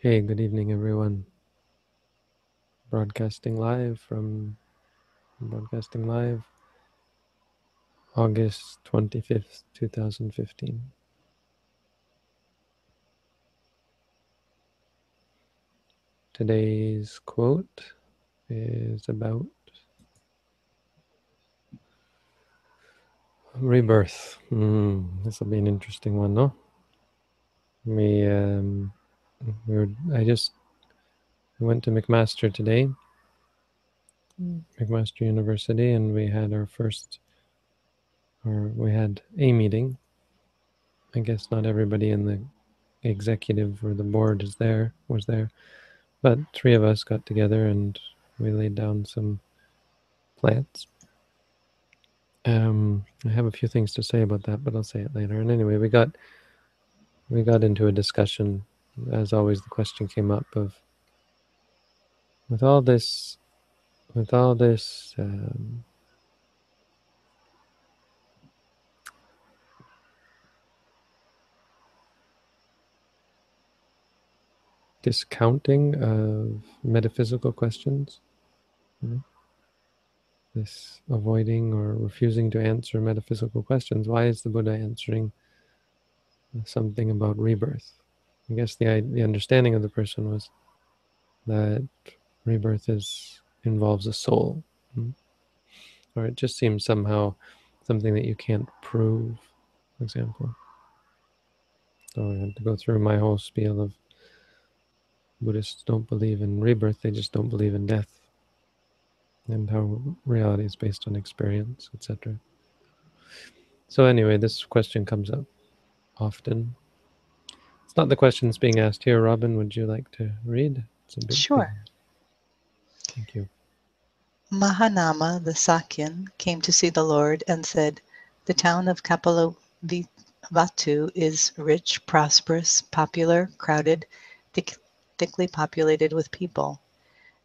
Hey, good evening, everyone. Broadcasting live from broadcasting live August 25th, 2015. Today's quote is about rebirth. Mm, this will be an interesting one, no? We, um, we were, I just went to McMaster today, McMaster University, and we had our first, or we had a meeting. I guess not everybody in the executive or the board is there, was there, but three of us got together and we laid down some plans. Um, I have a few things to say about that, but I'll say it later. And anyway, we got we got into a discussion. As always, the question came up of with all this, with all this um, discounting of metaphysical questions, you know, this avoiding or refusing to answer metaphysical questions. Why is the Buddha answering something about rebirth? I guess the the understanding of the person was that rebirth is involves a soul, hmm? or it just seems somehow something that you can't prove. For example, so I had to go through my whole spiel of Buddhists don't believe in rebirth, they just don't believe in death and how reality is based on experience, etc. So anyway, this question comes up often. It's not the questions being asked here. Robin, would you like to read? sure. Thank you. Mahanama, the Sakyan, came to see the Lord and said, The town of Kapilavatthu is rich, prosperous, popular, crowded, thickly populated with people.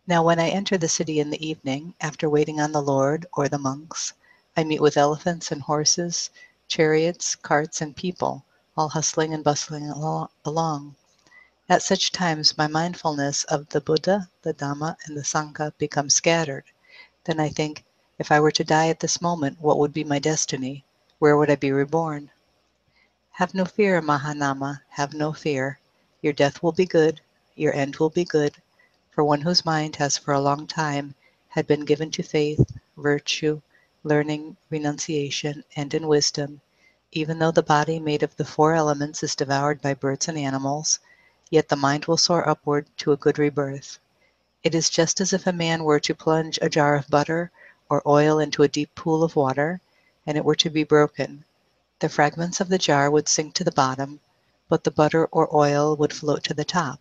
Now, when I enter the city in the evening, after waiting on the Lord or the monks, I meet with elephants and horses, chariots, carts, and people, all hustling and bustling along. At such times, my mindfulness of the Buddha, the Dhamma, and the Sangha becomes scattered. Then I think, if I were to die at this moment, what would be my destiny? Where would I be reborn? Have no fear, Mahanama, have no fear. Your death will be good, your end will be good, for one whose mind has for a long time had been given to faith, virtue, learning, renunciation, and in wisdom, even though the body made of the four elements is devoured by birds and animals, yet the mind will soar upward to a good rebirth. It is just as if a man were to plunge a jar of butter or oil into a deep pool of water, and it were to be broken. The fragments of the jar would sink to the bottom, but the butter or oil would float to the top.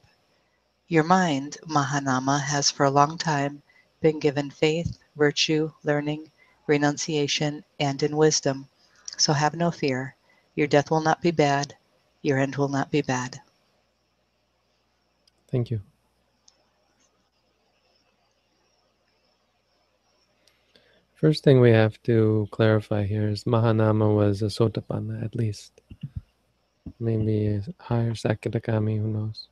Your mind, Mahanama, has for a long time been given faith, virtue, learning, renunciation, and in wisdom. So have no fear. Your death will not be bad. Your end will not be bad. Thank you. First thing we have to clarify here is Mahanama was a Sotapanna at least. Maybe a higher Sakadagami, who knows.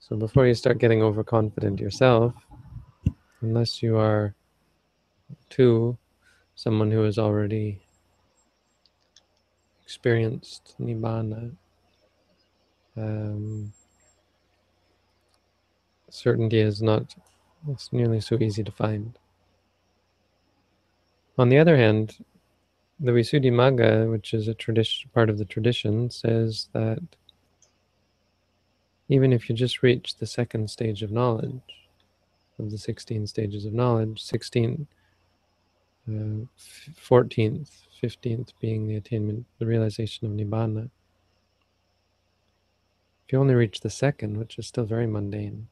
So before you start getting overconfident yourself, unless you are too someone who is already experienced nibbana, um, certainty is not it's nearly so easy to find. On the other hand, the Visuddhimagga, which is a tradition part of the tradition, says that even if you just reach the second stage of knowledge, of the 16 stages of knowledge, 16, uh, 14th, 15th being the attainment, the realization of Nibbana. If you only reach the second, which is still very mundane,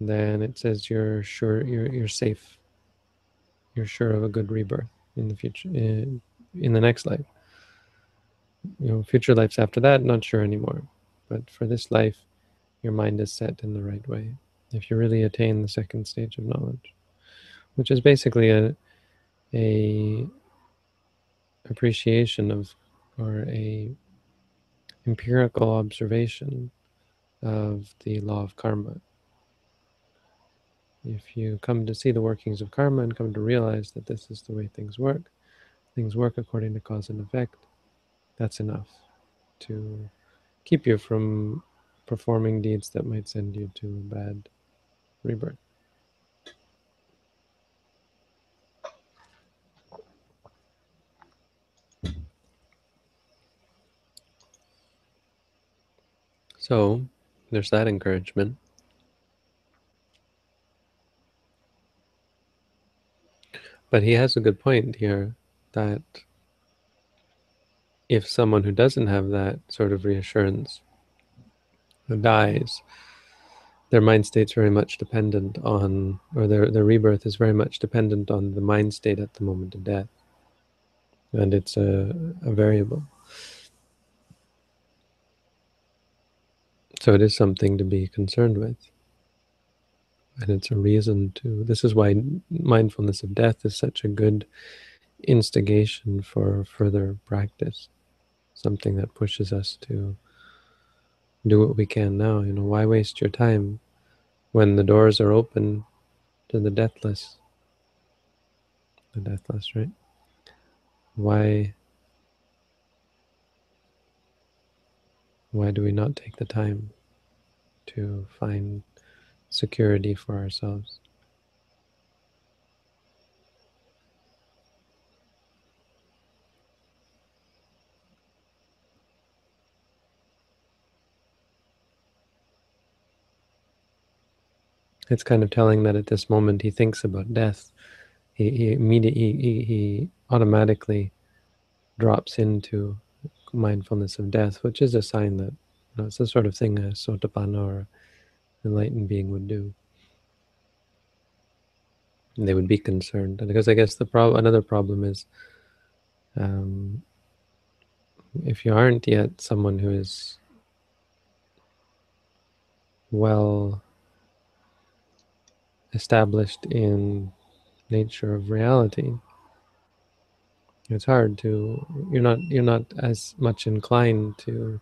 then it says you're sure, you're, you're safe. You're sure of a good rebirth in the future, in, in the next life. You know, future lives after that, not sure anymore. But for this life, your mind is set in the right way. If you really attain the second stage of knowledge, which is basically a a appreciation of or a empirical observation of the law of karma. If you come to see the workings of karma and come to realize that this is the way things work, things work according to cause and effect, that's enough to keep you from performing deeds that might send you to a bad rebirth. So there's that encouragement. But he has a good point here that if someone who doesn't have that sort of reassurance dies, their mind state's very much dependent on, or their, their rebirth is very much dependent on the mind state at the moment of death. And it's a, a variable. So it is something to be concerned with. And it's a reason to, this is why mindfulness of death is such a good instigation for further practice. Something that pushes us to do what we can now. You know, why waste your time when the doors are open to the deathless? The deathless, right? Why why do we not take the time to find security for ourselves? It's kind of telling that at this moment he thinks about death. He, he immediately he, he automatically drops into mindfulness of death, which is a sign that you know, it's the sort of thing a sotapanna or enlightened being would do. And they would be concerned, and because I guess the problem, another problem is, um, if you aren't yet someone who is well established in nature of reality, it's hard to you're not you're not as much inclined to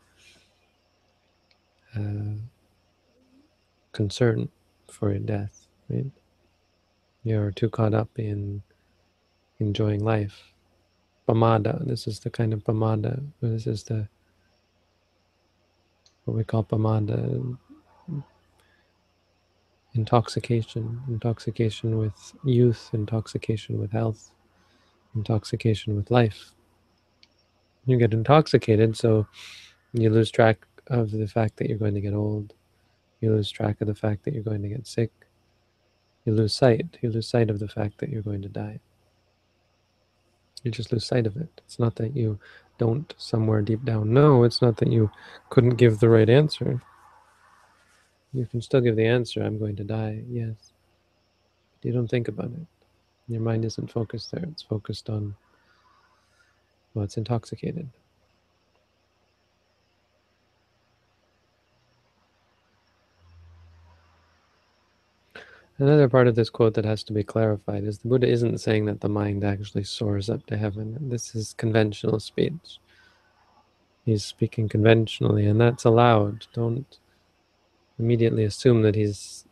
uh, concern for your death right? You're too caught up in enjoying life. Pamada this is the kind of pamada this is the what we call pamada intoxication intoxication with youth intoxication with health intoxication with life. You get intoxicated, so you lose track of the fact that you're going to get old. You lose track of the fact that you're going to get sick. You lose sight. You lose sight of the fact that you're going to die. You just lose sight of it. It's not that you don't somewhere deep down know. It's not that you couldn't give the right answer. You can still give the answer, I'm going to die, yes. But you don't think about it. Your mind isn't focused there, it's focused on, well, it's intoxicated. Another part of this quote that has to be clarified is the Buddha isn't saying that the mind actually soars up to heaven. This is conventional speech. He's speaking conventionally, and that's allowed. Don't immediately assume that he's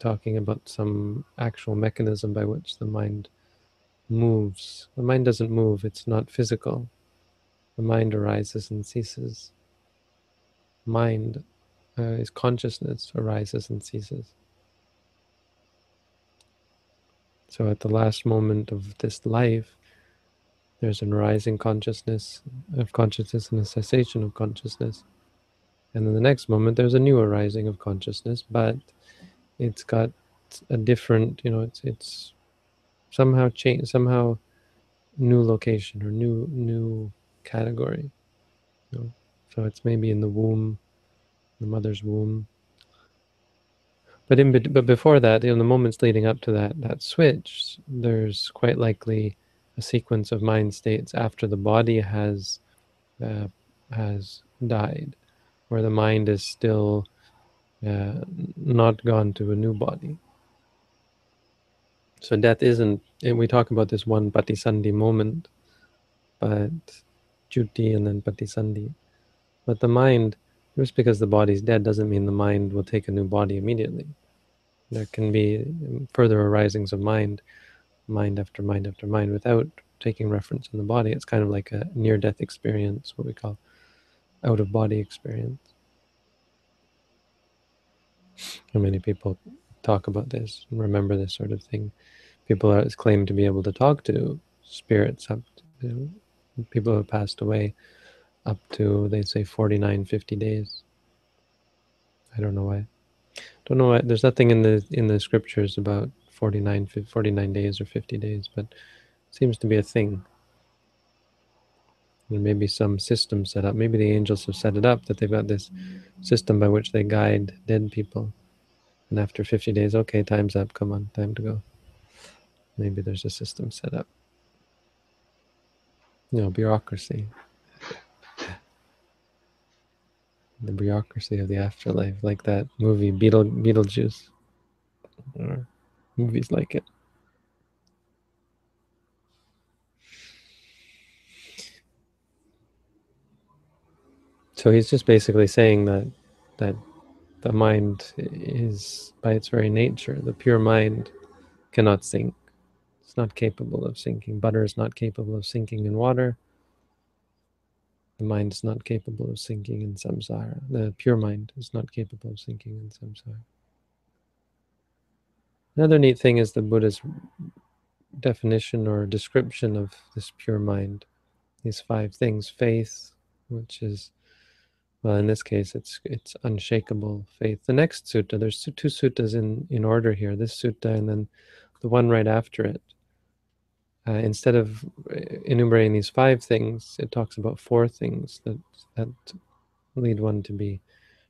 talking about some actual mechanism by which the mind moves. The mind doesn't move, it's not physical. The mind arises and ceases. Mind uh, is consciousness, arises and ceases. So at the last moment of this life, there's an arising consciousness of consciousness and a cessation of consciousness. And in the next moment, there's a new arising of consciousness, but it's got a different, you know, it's it's somehow change, somehow new location or new new category. You know? So it's maybe in the womb, the mother's womb. But in but before that, in the moments leading up to that that switch, there's quite likely a sequence of mind states after the body has uh, has died, where the mind is still uh, not gone to a new body. So death isn't, and we talk about this one patisandhi moment, but chuti and then patisandhi. But the mind, Just because the body's dead doesn't mean the mind will take a new body immediately. There can be further arisings of mind, mind after mind after mind, without taking reference in the body. It's kind of like a near death experience, what we call out of body experience. And many people talk about this, remember this sort of thing. People are claim to be able to talk to spirits up to people who have passed away up to they say 49 50 days. I don't know why. Don't know why there's nothing in the in the scriptures about 49 49 days or 50 days but seems to be a thing there may be some system set up. Maybe the angels have set it up that they've got this system by which they guide dead people. And after 50 days okay time's up. Come on time to go. Maybe there's a system set up. You know bureaucracy. The bureaucracy of the afterlife, like that movie Beetle Beetlejuice, or movies like it. So he's just basically saying that that the mind is, by its very nature, the pure mind cannot sink. It's not capable of sinking. Butter is not capable of sinking in water. The mind is not capable of sinking in samsara. The pure mind is not capable of sinking in samsara. Another neat thing is the Buddha's definition or description of this pure mind. These five things faith, which is, well, in this case, it's it's unshakable faith. The next sutta, there's two suttas in, in order here this sutta and then the one right after it uh, instead of uh, enumerating these five things, it talks about four things that that lead one to be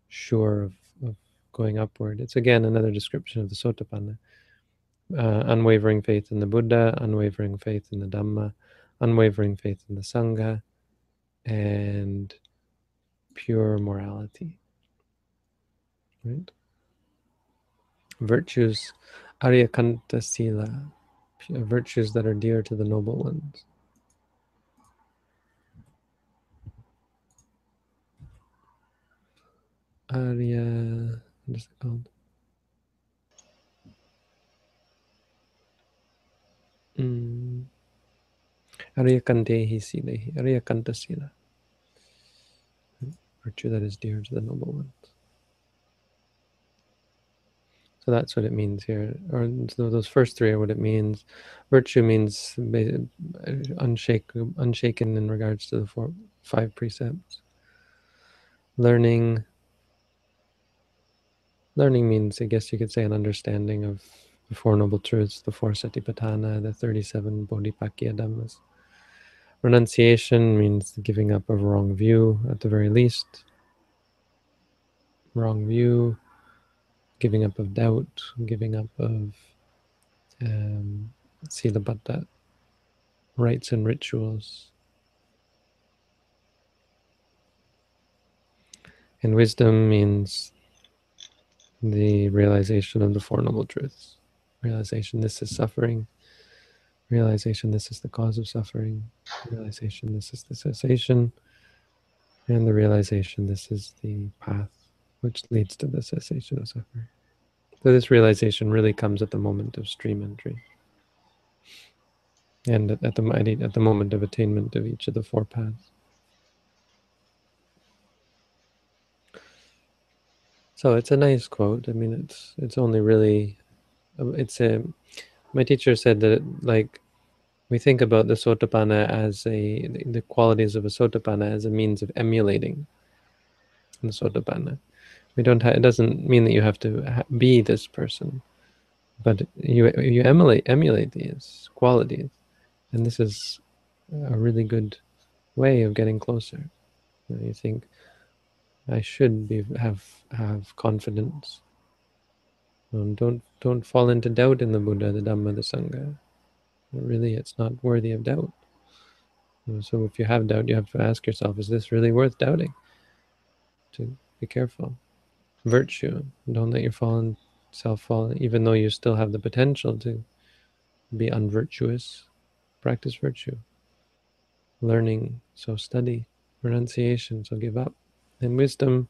sure of, of going upward. It's again another description of the Sotapanna. Uh, unwavering faith in the Buddha, unwavering faith in the Dhamma, unwavering faith in the Sangha, and pure morality. Right? Virtues, Aryakanta Sila, virtues that are dear to the noble ones. Arya, what is it called? Mm. Arya Kantehi Silehi, Arya Kanta Sila. Virtue that is dear to the noble ones. So that's what it means here. Or so those first three are what it means. Virtue means unshaken, unshaken in regards to the four, five precepts. Learning. Learning means, I guess you could say, an understanding of the Four Noble Truths, the four Satipatthana, the 37 Bodhipakkhya Dhammas. Renunciation means giving up of wrong view, at the very least. Wrong view giving up of doubt, giving up of um, silabbata, rites and rituals. And wisdom means the realization of the Four Noble Truths. Realization this is suffering. Realization this is the cause of suffering. Realization this is the cessation. And the realization this is the path which leads to the cessation of suffering. So this realization really comes at the moment of stream entry. And at, the at the moment of attainment of each of the four paths. So it's a nice quote. I mean, it's it's only really, it's a. My teacher said that like, we think about the sotapanna as a the qualities of a sotapanna as a means of emulating the sotapanna. We don't have, it doesn't mean that you have to ha be this person but you you emulate emulate these qualities and this is a really good way of getting closer. You, know, you think i should be have have confidence. Um, don't don't fall into doubt in the buddha the dhamma the sangha really it's not worthy of doubt so if you have doubt you have to ask yourself is this really worth doubting to be careful virtue. Don't let your fallen self fall, even though you still have the potential to be unvirtuous. Practice virtue. Learning, so study. Renunciation, so give up. And wisdom,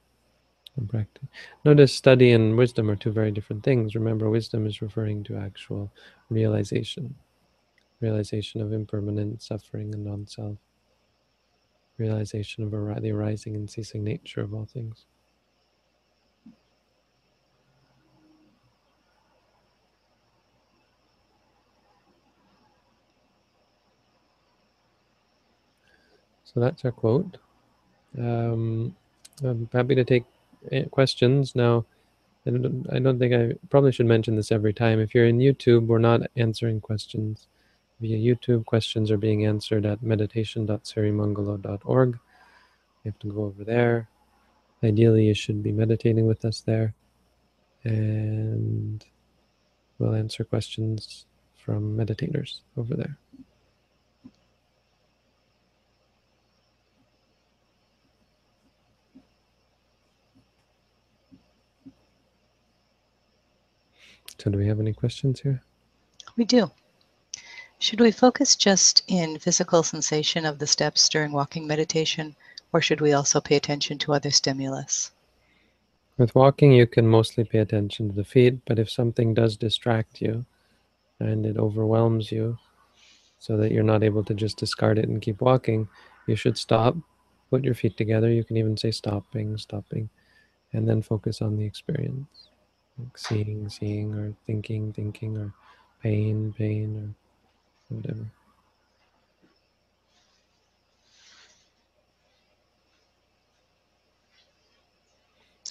and practice. Notice study and wisdom are two very different things. Remember, wisdom is referring to actual realization, realization of impermanent suffering and non-self, realization of the arising and ceasing nature of all things. So that's our quote. Um, I'm happy to take Eh, questions now. I don't, I don't think I probably should mention this every time. If you're in YouTube, we're not answering questions via YouTube. Questions are being answered at meditation.sirimangalo.org. You have to go over there. Ideally, you should be meditating with us there. And we'll answer questions from meditators over there. So do we have any questions here? We do. Should we focus just in physical sensation of the steps during walking meditation, or should we also pay attention to other stimulus? With walking, you can mostly pay attention to the feet, but if something does distract you and it overwhelms you so that you're not able to just discard it and keep walking, you should stop, put your feet together. You can even say stopping, stopping, and then focus on the experience like seeing, seeing, or thinking, thinking, or pain, pain, or whatever.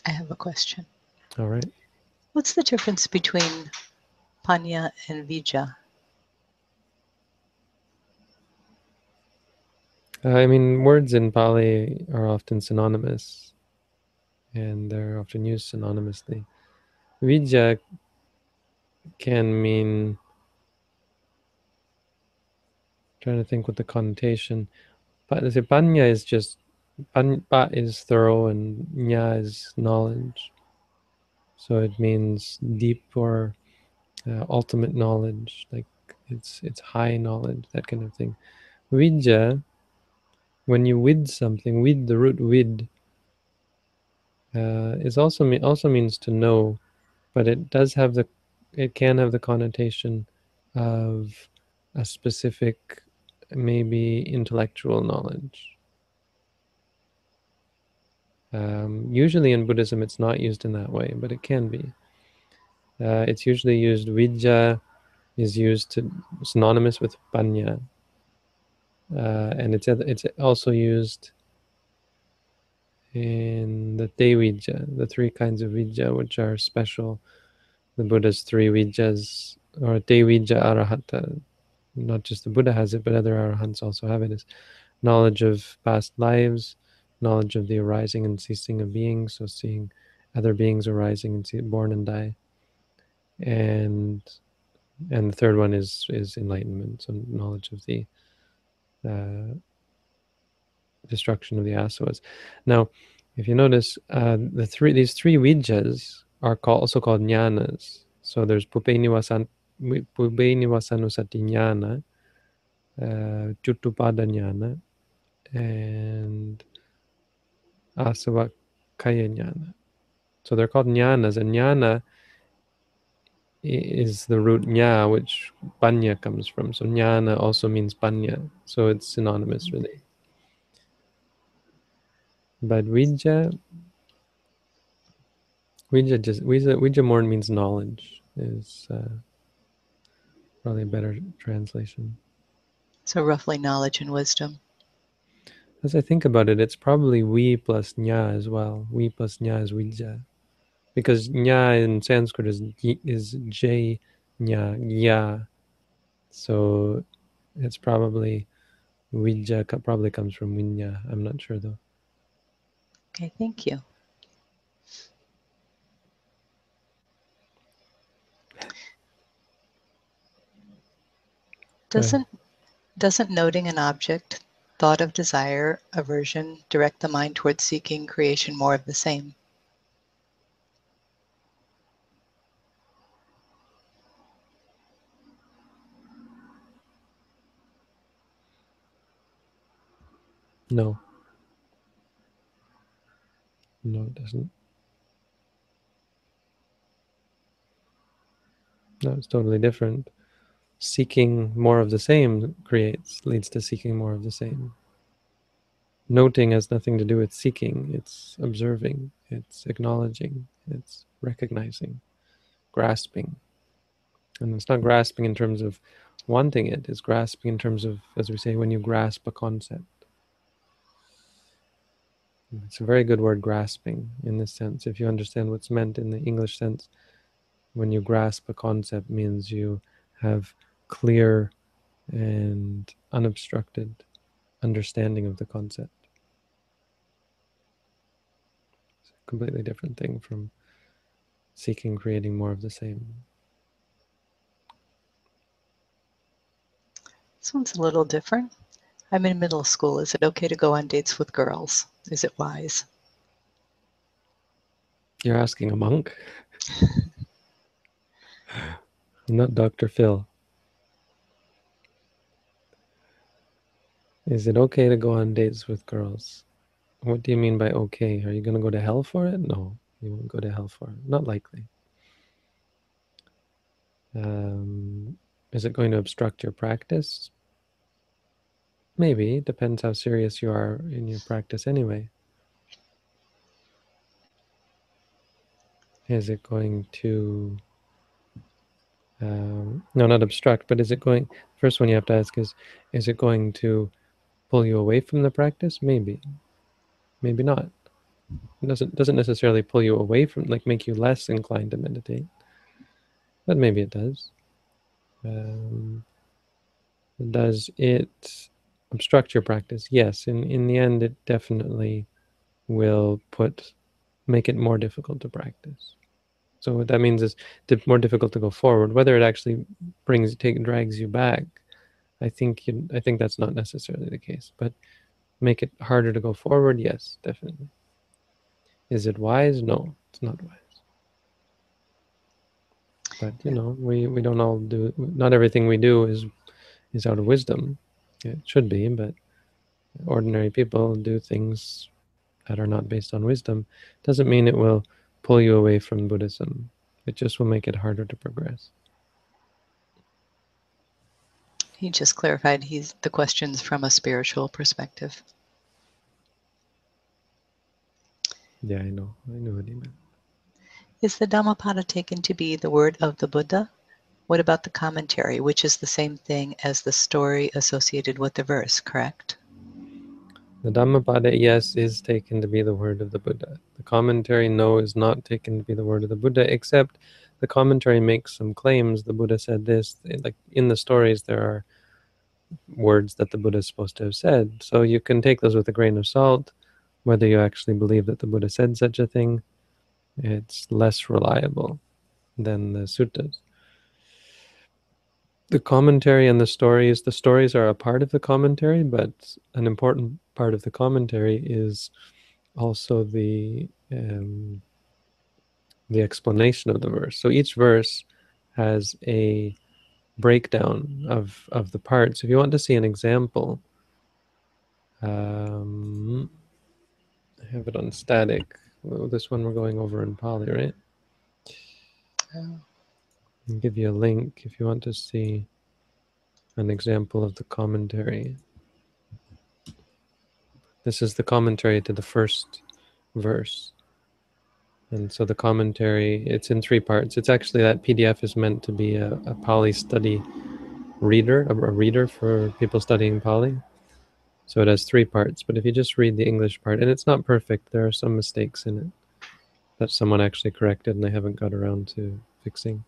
I have a question. All right. What's the difference between panya and vijja? Uh, I mean, words in Pali are often synonymous, and they're often used synonymously. Vijja can mean trying to think what the connotation. But the panya is just pa is thorough and nya is knowledge. So it means deep or uh, ultimate knowledge, like it's it's high knowledge, that kind of thing. Vijja, when you wid something, wid the root wid, uh, is also also means to know but it does have the it can have the connotation of a specific maybe intellectual knowledge. Um, usually in buddhism it's not used in that way but it can be. Uh, it's usually used vidya is used to synonymous with panya. Uh, and it's it's also used in the Tevijja, the three kinds of Vijja, which are special. The Buddha's three Vijjas, or Tevijja Arahata. Not just the Buddha has it, but other Arahants also have it. Is knowledge of past lives, knowledge of the arising and ceasing of beings, so seeing other beings arising and see, born and die. And and the third one is is enlightenment, so knowledge of the uh, destruction of the asavas. Now, if you notice, uh, the three these three vijjas are called, also called jnanas. So there's pupenivasan, pubbenivasanussati jnana, uh, chutupada jnana, and asava kaya jnana. So they're called jnanas, and jnana is the root nya, which panya comes from. So jnana also means panya. So it's synonymous, really. But Vijja, Vijja just Vijja more means knowledge is uh, probably a better translation. So roughly knowledge and wisdom. As I think about it, it's probably we plus nya as well. We plus nya is Vijja. Because nya in Sanskrit is is j nya ya. So it's probably Vijja probably comes from Vinya. I'm not sure though. Okay, thank you. Doesn't doesn't noting an object, thought of desire, aversion, direct the mind towards seeking creation more of the same? No. No, it doesn't. No, it's totally different. Seeking more of the same creates, leads to seeking more of the same. Noting has nothing to do with seeking, it's observing, it's acknowledging, it's recognizing, grasping. And it's not grasping in terms of wanting it, it's grasping in terms of, as we say, when you grasp a concept. It's a very good word, grasping, in this sense. If you understand what's meant in the English sense, when you grasp a concept means you have clear and unobstructed understanding of the concept. It's a completely different thing from seeking creating more of the same. This one's a little different. I'm in middle school. Is it okay to go on dates with girls? Is it wise? You're asking a monk? Not Dr. Phil. Is it okay to go on dates with girls? What do you mean by okay? Are you going to go to hell for it? No, you won't go to hell for it. Not likely. Um, is it going to obstruct your practice? Maybe. Depends how serious you are in your practice anyway. Is it going to um, no, not obstruct, but is it going, first one you have to ask is, is it going to pull you away from the practice? Maybe, maybe not. It doesn't, doesn't necessarily pull you away from, like make you less inclined to meditate, but maybe it does. Um, does it obstruct your practice? Yes, in, in the end, it definitely will put, make it more difficult to practice. So what that means is more difficult to go forward. Whether it actually brings, take, drags you back, I think you, I think that's not necessarily the case. But make it harder to go forward, yes, definitely. Is it wise? No, it's not wise. But you know, we we don't all do. Not everything we do is is out of wisdom. It should be, but ordinary people do things that are not based on wisdom. Doesn't mean it will pull you away from Buddhism. It just will make it harder to progress. He just clarified he's the questions from a spiritual perspective. Yeah, I know. I know what he meant. Is the Dhammapada taken to be the word of the Buddha? What about the commentary, which is the same thing as the story associated with the verse, correct? The Dhammapada, yes, is taken to be the word of the Buddha. The commentary, no, is not taken to be the word of the Buddha, except the commentary makes some claims. The Buddha said this, like in the stories, there are words that the Buddha is supposed to have said. So you can take those with a grain of salt, whether you actually believe that the Buddha said such a thing. It's less reliable than the suttas the commentary and the stories the stories are a part of the commentary but an important part of the commentary is also the um, the explanation of the verse. So each verse has a breakdown of of the parts. If you want to see an example um, I have it on static. This one we're going over in Pali right? Oh. I'll give you a link if you want to see an example of the commentary. This is the commentary to the first verse. And so the commentary, it's in three parts. It's actually that PDF is meant to be a, a Pali study reader, a, a reader for people studying Pali. So it has three parts, but if you just read the English part, and it's not perfect, there are some mistakes in it that someone actually corrected and they haven't got around to fixing.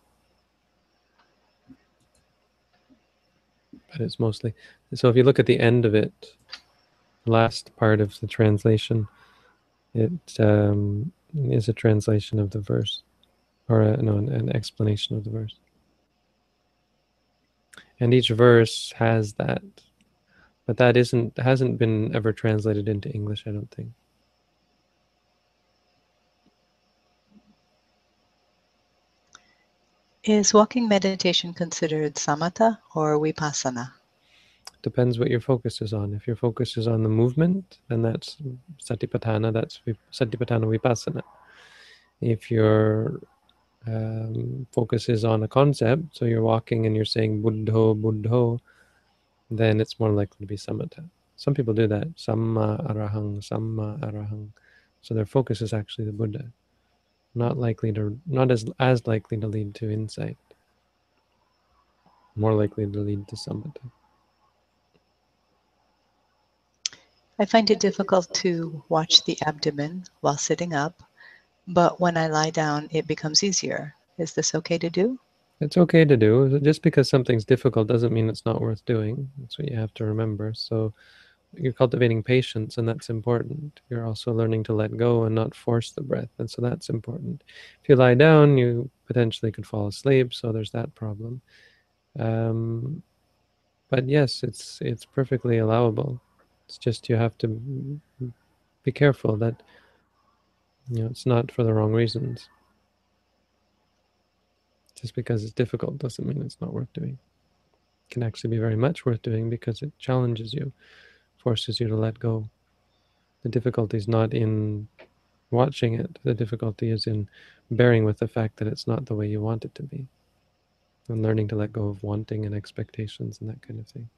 It's mostly so if you look at the end of it last part of the translation it um, is a translation of the verse or a, no an, an explanation of the verse. And each verse has that but that isn't hasn't been ever translated into english i don't think Is walking meditation considered samatha or vipassana? Depends what your focus is on. If your focus is on the movement, then that's satipatthana, that's satipatthana vipassana. If your um, focuses on a concept, so you're walking and you're saying Buddho, Buddho, then it's more likely to be samatha. Some people do that, Samma Arahang, Samma Arahang. So their focus is actually the Buddha, not likely to, not as as likely to lead to insight, more likely to lead to samatha. I find it difficult to watch the abdomen while sitting up, but when I lie down, it becomes easier. Is this okay to do? It's okay to do. Just because something's difficult doesn't mean it's not worth doing. That's what you have to remember. So you're cultivating patience, and that's important. You're also learning to let go and not force the breath, and so that's important. If you lie down, you potentially could fall asleep, so there's that problem. Um, but yes, it's it's perfectly allowable. It's just you have to be careful that you know it's not for the wrong reasons. Just because it's difficult doesn't mean it's not worth doing. It can actually be very much worth doing because it challenges you, forces you to let go. The difficulty is not in watching it. The difficulty is in bearing with the fact that it's not the way you want it to be. And learning to let go of wanting and expectations and that kind of thing.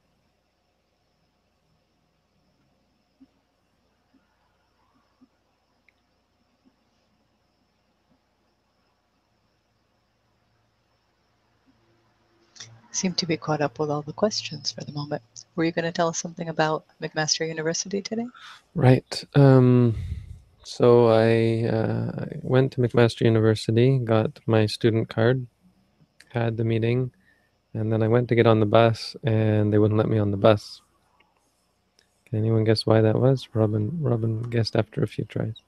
Seem to be caught up with all the questions for the moment. Were you going to tell us something about McMaster University today? Right. Um, so I uh, went to McMaster University, got my student card, had the meeting, and then I went to get on the bus, and they wouldn't let me on the bus. Can anyone guess why that was? Robin, Robin guessed after a few tries.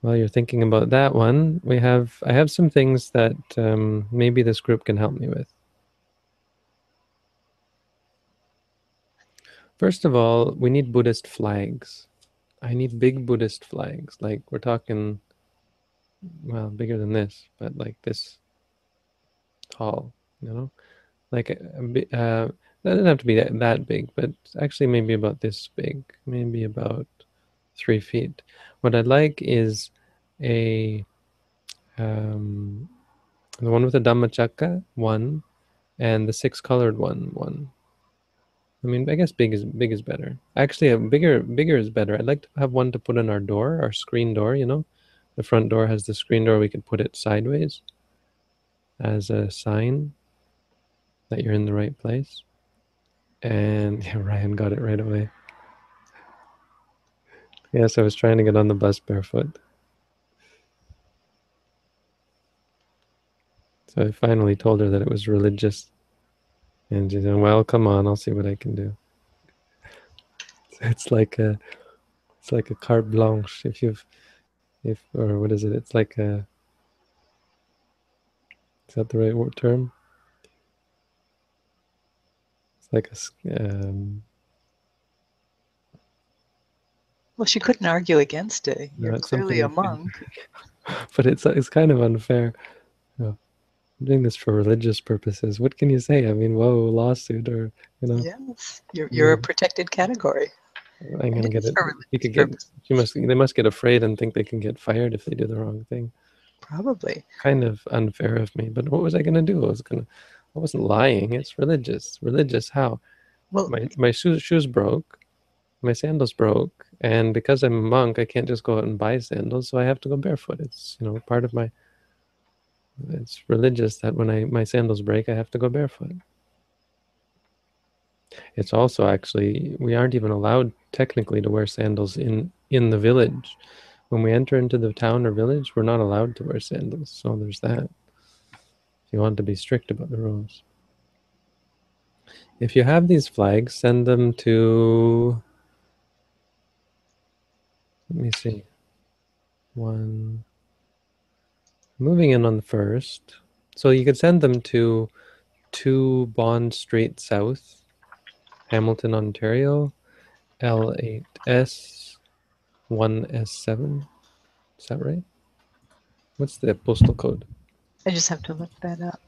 While you're thinking about that one, we have I have some things that um, maybe this group can help me with. First of all, we need Buddhist flags. I need big Buddhist flags. Like we're talking, well, bigger than this, but like this tall. You know, like a uh, that doesn't have to be that, that big, but actually maybe about this big, maybe about three feet. What I'd like is a um, the one with the Dhammachakra, one, and the six colored one, one. I mean, I guess big is big is better. Actually, a bigger bigger is better. I'd like to have one to put on our door, our screen door. You know, the front door has the screen door. We could put it sideways as a sign that you're in the right place. And yeah, Ryan got it right away. Yes, I was trying to get on the bus barefoot. So I finally told her that it was religious. And she said, Well, come on, I'll see what I can do. It's like a it's like a carte blanche if you've if or what is it? It's like a is that the right term? It's like a um, Well, she couldn't argue against it. You're no, clearly a monk. but it's it's kind of unfair. I'm doing this for religious purposes. What can you say? I mean, whoa, lawsuit or you know? Yes, you're you're yeah. a protected category. I'm gonna get it. You could get. You must. They must get afraid and think they can get fired if they do the wrong thing. Probably. Kind of unfair of me, but what was I gonna do? I was gonna. I wasn't lying. It's religious. Religious. How? Well, my my shoes shoes broke. My sandals broke and because I'm a monk, I can't just go out and buy sandals, so I have to go barefoot. It's you know part of my it's religious that when I my sandals break, I have to go barefoot. It's also actually we aren't even allowed technically to wear sandals in in the village. When we enter into the town or village, we're not allowed to wear sandals. So there's that. If you want to be strict about the rules. If you have these flags, send them to let me see. One. Moving in on the first. So you could send them to 2 Bond Street South, Hamilton, Ontario, L8S 1S7. Is that right? What's the postal code? I just have to look that up.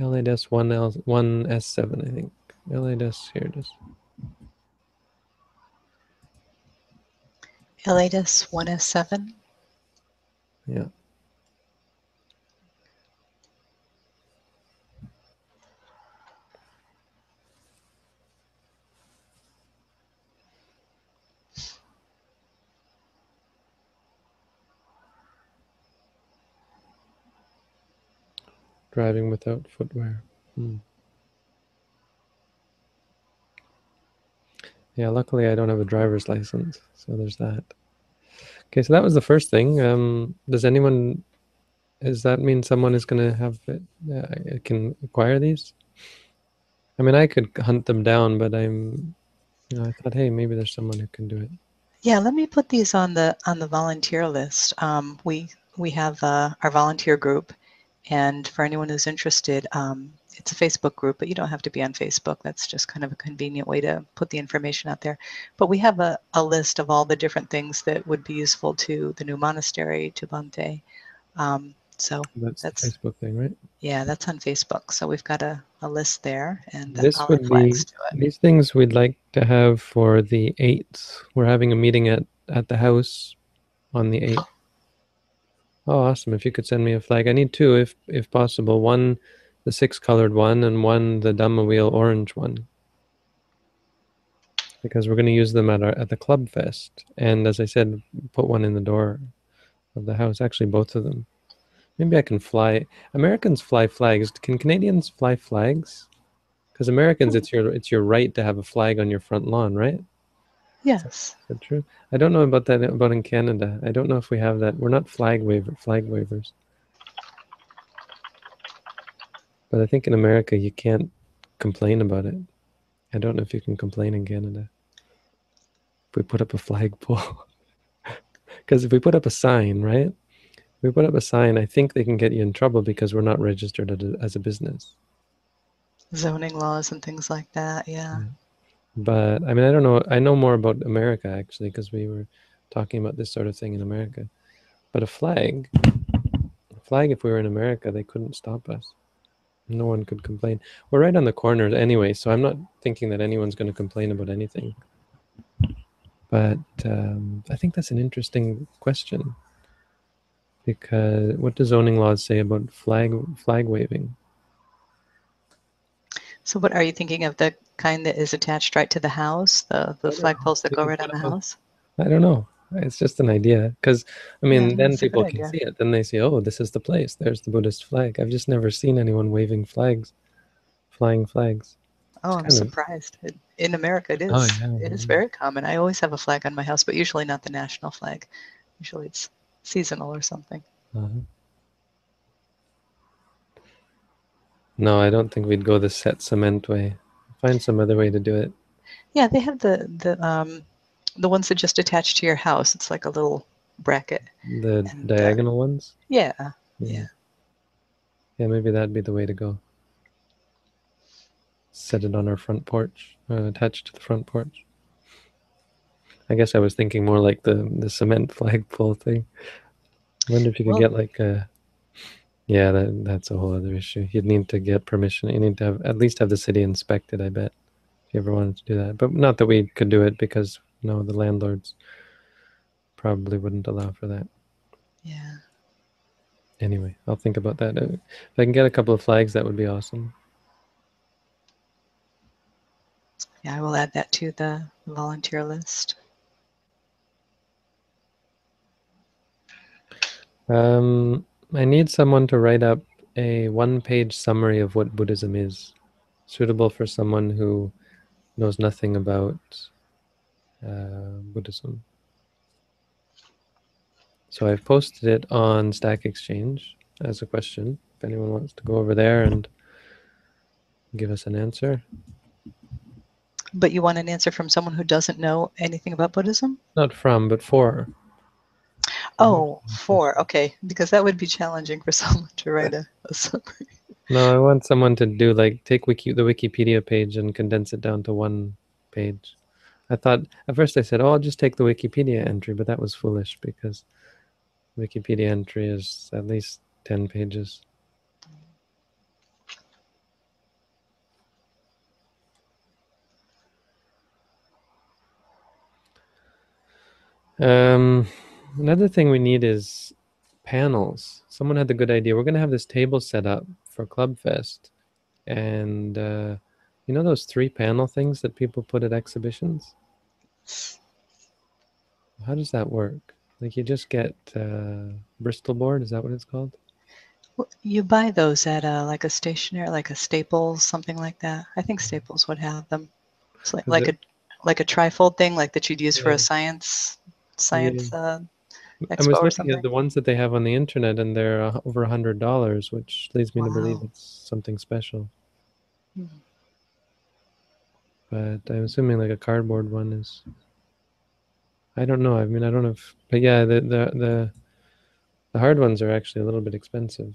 L8S 1L 1S7, I think. L8S, here it is. L8S 1S7? Yeah. Driving without footwear. Hmm. Yeah, luckily I don't have a driver's license, so there's that. Okay, so that was the first thing. Um, does anyone? Does that mean someone is going to have it? Uh, can acquire these? I mean, I could hunt them down, but I'm. You know, I thought, hey, maybe there's someone who can do it. Yeah, let me put these on the on the volunteer list. Um, we we have uh, our volunteer group, and for anyone who's interested, um, it's a Facebook group, but you don't have to be on Facebook. That's just kind of a convenient way to put the information out there. But we have a, a list of all the different things that would be useful to the new monastery, to Bhante. Um, so That's, That's- Facebook thing, right? yeah, that's on Facebook. So we've got a, a list there, and This would be these things we'd like to have for the eighth. We're having a meeting at at the house on the eighth. Oh, awesome! If you could send me a flag, I need two, if if possible. One, the six colored one, and one the Dhamma wheel orange one. Because we're going to use them at our at the club fest, and as I said, put one in the door of the house. Actually, both of them. Maybe I can fly. Americans fly flags. Can Canadians fly flags? Because Americans, it's your it's your right to have a flag on your front lawn, right? Yes. Is that true? I don't know about that about in Canada. I don't know if we have that. We're not flag waiver flag waivers. But I think in America you can't complain about it. I don't know if you can complain in Canada. If we put up a flagpole. Because if we put up a sign, right? If we put up a sign, I think they can get you in trouble because we're not registered as a- business. Zoning laws and things like that. Yeah. But I mean, I don't know. I know more about America actually because we were talking about this sort of thing in America. But a flag, a flag, if we were in America, they couldn't stop us. No one could complain. We're right on the corner anyway, so I'm not thinking that anyone's going to complain about anything. But um, I think that's an interesting question because what do zoning laws say about flag flag waving? So what are you thinking of the kind that is attached right to the house? The the flagpoles that go right on the house? I don't know. It's just an idea because I mean, Yeah, then that's a good people can see it. Then they say, "Oh, this is the place. There's the Buddhist flag." I've just never seen anyone waving flags, flying flags. Oh, I'm of- surprised. In America, it is. Oh, yeah, It is very common. I always have a flag on my house, but usually not the national flag. Usually it's seasonal or something. Uh-huh. No, I don't think we'd go the set cement way. Find some other way to do it. Yeah, they have the the um the ones that just attach to your house. It's like a little bracket. The And, uh, diagonal ones. Yeah. Yeah. Yeah, maybe that'd be the way to go. Set it on our front porch, uh, attached to the front porch. I guess I was thinking more like the the cement flagpole thing. I wonder if you could Well- get like a. Yeah, that that's a whole other issue. You'd need to get permission. You need to have at least have the city inspected. I bet if you ever wanted to do that, but not that we could do it because no, the landlords probably wouldn't allow for that. Yeah. Anyway, I'll think about that. Uh, If I can get a couple of flags, that would be awesome. Yeah, I will add that to the volunteer list. Um, I need someone to write up a one-page summary of what Buddhism is, suitable for someone who knows nothing about uh, Buddhism. So I've posted it on Stack Exchange as a question. If anyone wants to go over there and give us an answer. But you want an answer from someone who doesn't know anything about Buddhism? Not from, but for. Oh, four. Okay, because that would be challenging for someone to write a, a summary. No, I want someone to do like take wiki the Wikipedia page and condense it down to one page. I thought at first I said, "Oh, I'll just take the Wikipedia entry," but that was foolish because Wikipedia entry is at least ten pages. Um, another thing we need is panels. Someone had the good idea. We're going to have this table set up for Club Fest, and uh, you know those three panel things that people put at exhibitions. How does that work? Like you just get uh, Bristol board. Is that what it's called? You buy those at a, like a stationery, like a Staples, something like that. I think Staples would have them. It's like, like a like a trifold thing, like that you'd use for a science science. Uh, I Expo was looking at the ones that they have on the internet, and they're uh, over a hundred dollars, which leads me to believe it's something special. Hmm. But I'm assuming like a cardboard one is. I don't know. I mean, I don't know if, but yeah, the the the, the hard ones are actually a little bit expensive.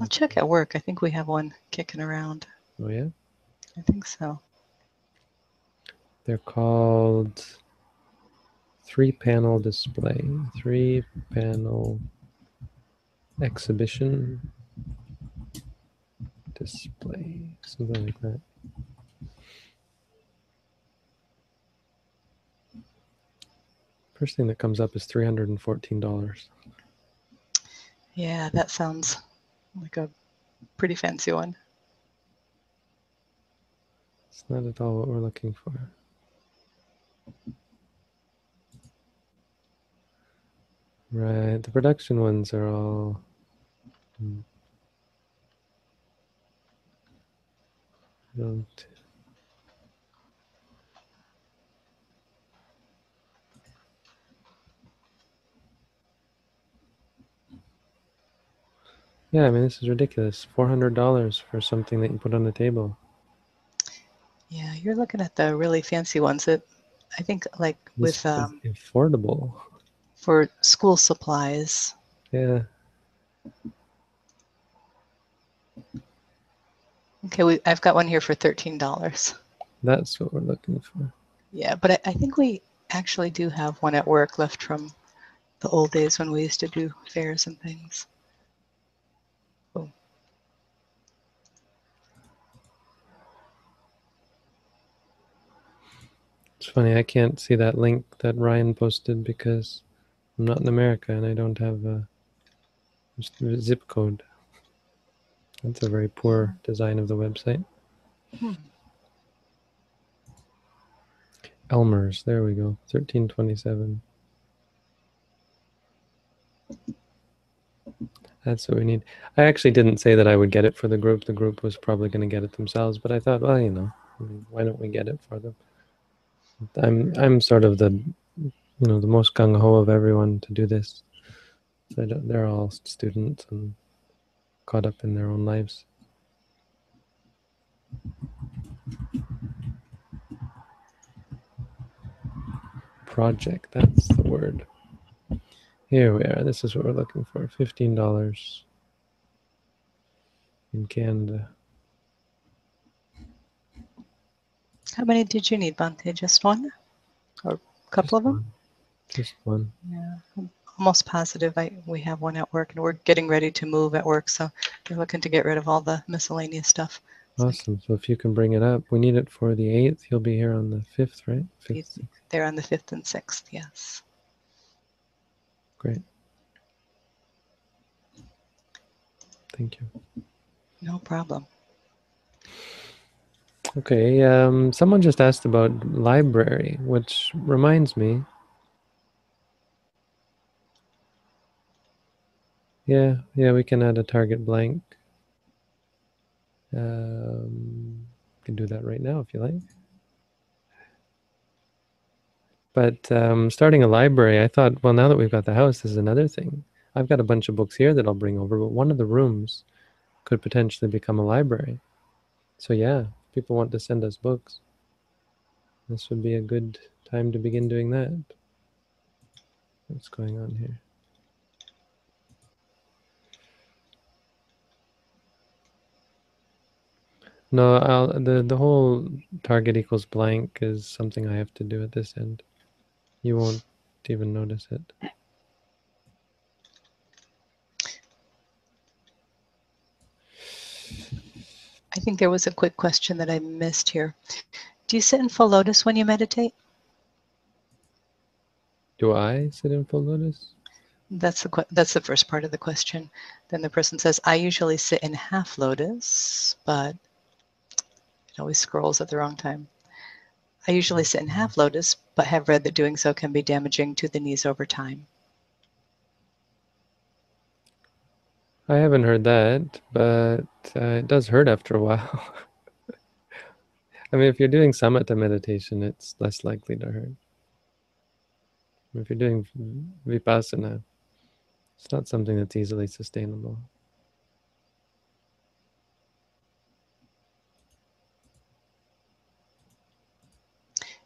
I'll check at work. I think we have one kicking around. Oh yeah, I think so. they're called three panel display, three panel exhibition display, something like that. First thing that comes up is three hundred and fourteen dollars. Yeah, that sounds like a pretty fancy one. It's not at all what we're looking for. Right, the production ones are all. hmm. Don't. Yeah, I mean this is ridiculous. Four hundred dollars for something that you put on the table. Yeah, you're looking at the really fancy ones that I think like This with um, affordable. for school supplies. Yeah. Okay, we, I've got one here for thirteen dollars. That's what we're looking for. Yeah, but I, I think we actually do have one at work left from the old days when we used to do fairs and things. It's funny, I can't see that link that Ryan posted because I'm not in America and I don't have a zip code. That's a very poor design of the website. Hmm. Elmer's, there we go. 1327. That's what we need. I actually didn't say that I would get it for the group. The group was probably going to get it themselves, but I thought, well, you know, why don't we get it for them? I'm I'm sort of the you know the most gung ho of everyone to do this. They're all students and caught up in their own lives. Project, that's the word. Here we are. This is what we're looking for. Fifteen dollars in Canada. How many did you need, Bhante? Just one, or a couple of them? one. Just one. Yeah, I'm almost positive. I we have one at work, and we're getting ready to move at work, so they're looking to get rid of all the miscellaneous stuff. Awesome. So if you can bring it up, we need it for the eighth. You'll be here on the fifth, right? Fifth. They're on the fifth and sixth. Yes. Great. Thank you. No problem. Okay. Um, someone just asked about library, which reminds me. Yeah, yeah, we can add a target blank. Um, can do that right now if you like. But um, starting a library, I thought, well, now that we've got the house, this is another thing. I've got a bunch of books here that I'll bring over, but one of the rooms could potentially become a library. So yeah, people want to send us books. This would be a good time to begin doing that. What's going on here? No, I'll, the the whole target equals blank is something I have to do at this end. You won't even notice it. I think there was a quick question that I missed here. Do you sit in full lotus when you meditate? Do I sit in full lotus? That's the that's the first part of the question. Then the person says, "I usually sit in half lotus, but it always scrolls at the wrong time. I usually sit in half lotus, but have read that doing so can be damaging to the knees over time." I haven't heard that, but uh, it does hurt after a while. I mean, if you're doing samatha meditation, it's less likely to hurt. If you're doing vipassana, it's not something that's easily sustainable.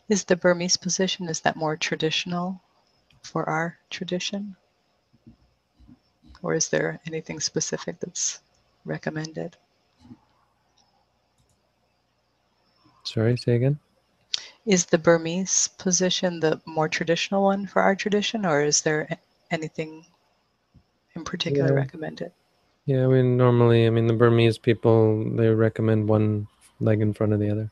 Is the Burmese position is that more traditional for our tradition? Or is there anything specific that's recommended? Sorry, say again. Is the Burmese position the more traditional one for our tradition, or is there anything in particular Yeah. recommended? Yeah, I mean, normally, I mean, the Burmese people, they recommend one leg in front of the other.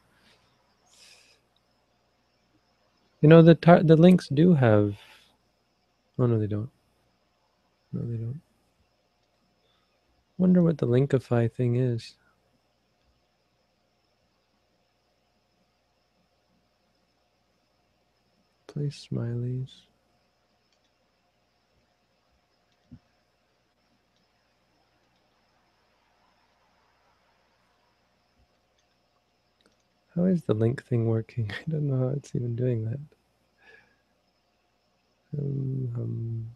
You know, the tar- the links do have. Oh no, they don't. No, they don't. Wonder what the linkify thing is. Place smileys. How is the link thing working? I don't know how it's even doing that. Um, um,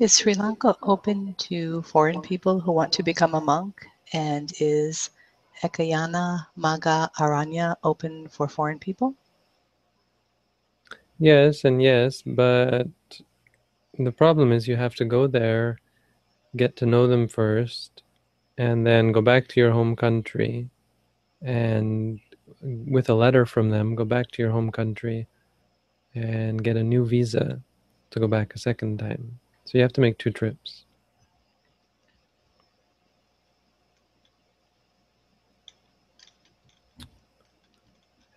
Is Sri Lanka open to foreign people who want to become a monk? And is Ekayana Magga Aranya open for foreign people? yes, and yes, but the problem is you have to go there, get to know them first, and then go back to your home country, and with a letter from them, go back to your home country, and get a new visa to go back a second time. So you have to make two trips.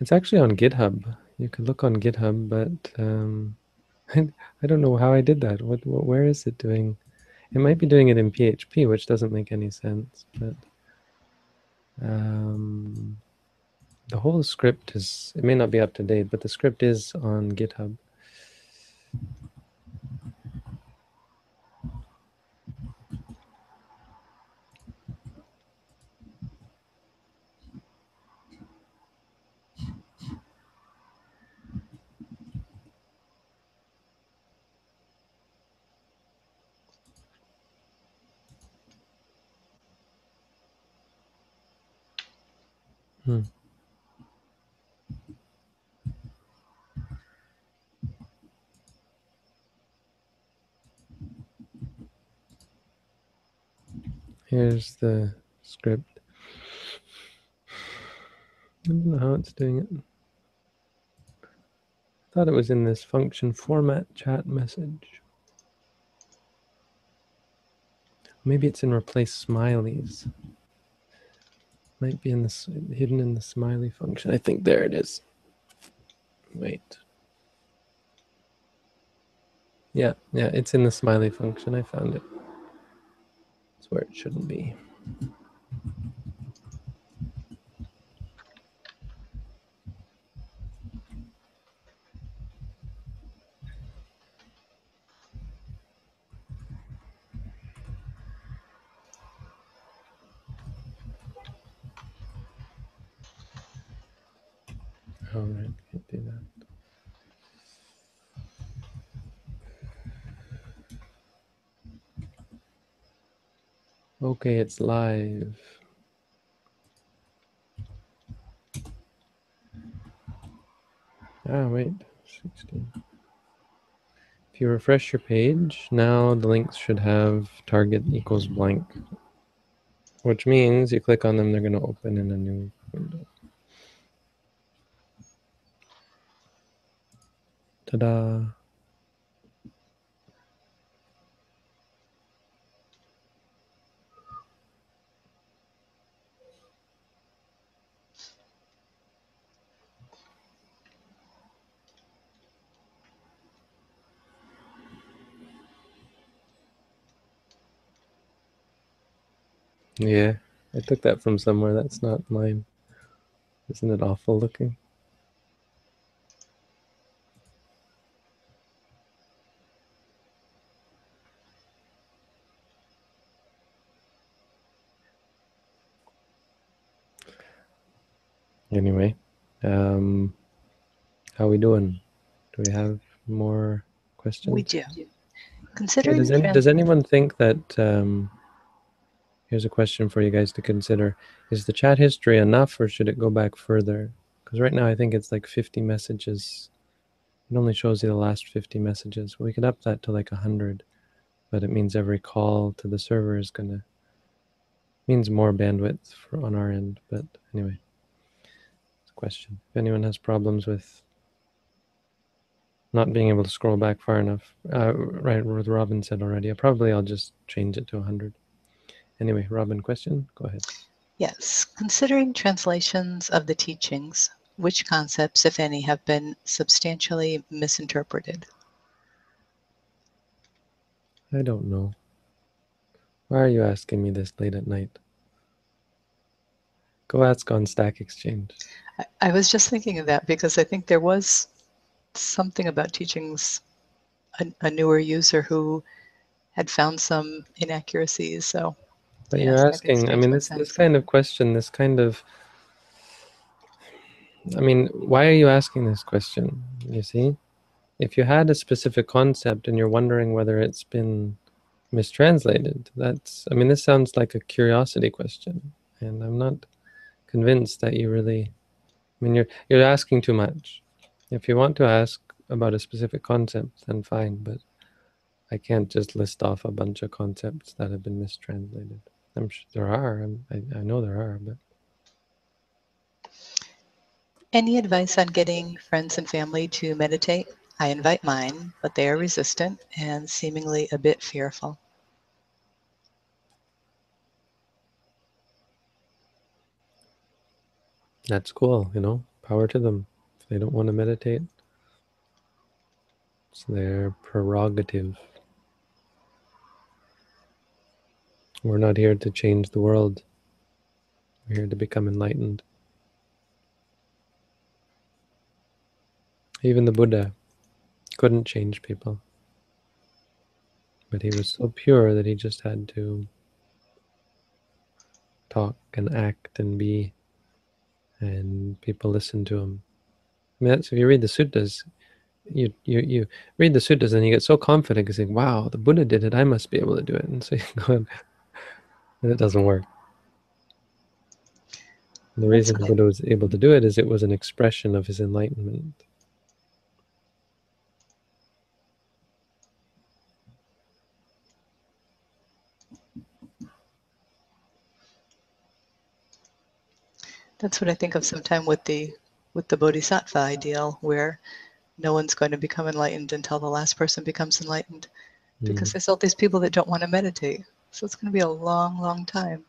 It's actually on GitHub. You could look on GitHub, but um, I don't know how I did that. What, what, where is it doing? It might be doing it in PHP, which doesn't make any sense. But um, the whole script is. It may not be up to date, but the script is on GitHub. Hmm. Here's the script. I don't know how it's doing it. thought it was in this function format chat message. Maybe it's in replace smileys. Might be in this hidden in the smiley function. I think there it is. Wait. Yeah, yeah, it's in the smiley function. I found it. It's where it shouldn't be. All right, can't do that. Okay, it's live. Ah, wait, 16. If you refresh your page, now the links should have target equals blank, which means you click on them, they're going to open in a new window. Ta-da! Yeah, I took that from somewhere. That's not mine. Isn't it awful looking? Anyway, um, how we doing? Do we have more questions? We do. Considering does, any, does anyone think that um, here's a question for you guys to consider. Is the chat history enough or should it go back further? Because right now i think it's like 50 messages. It only shows you the last 50 messages. We could up that to like 100 but it means every call to the server is going to means more bandwidth for, on our end but anyway. It's a question. If anyone has problems with not being able to scroll back far enough uh, right robin said already probably i'll just change it to 100 Anyway, Robin, question? Go ahead. yes, considering translations of the teachings, which concepts, if any, have been substantially misinterpreted? I don't know. Why are you asking me this late at night? Go ask on Stack Exchange. I, I was just thinking of that because I think there was something about teachings, a, a newer user who had found some inaccuracies. So But Yes, you're asking, I mean, this, this kind of question, this kind of. I mean, why are you asking this question? You see? If you had a specific concept and you're wondering whether it's been mistranslated, that's, I mean, this sounds like a curiosity question. And I'm not convinced that you really, I mean, you're, you're asking too much. If you want to ask about a specific concept, then fine, but I can't just list off a bunch of concepts that have been mistranslated. I'm sure there are. I, I know there are, but Any advice on getting friends and family to meditate? I invite mine, but they are resistant and seemingly a bit fearful. that's cool. You know, power to them. If they don't want to meditate, it's their prerogative. We're not here to change the world. We're here to become enlightened. Even the Buddha couldn't change people. But he was so pure that he just had to talk and act and be, and people listened to him. I mean, that's, if you read the suttas, you, you you read the suttas and you get so confident because you think, wow, the Buddha did it, I must be able to do it. And so you go and, it doesn't work. And the reason good. Buddha was able to do it is it was an expression of his enlightenment. That's what I think of sometime with the with the bodhisattva ideal, where no one's going to become enlightened until the last person becomes enlightened, Mm. because there's all these people that don't want to meditate. So it's going to be a long, long time.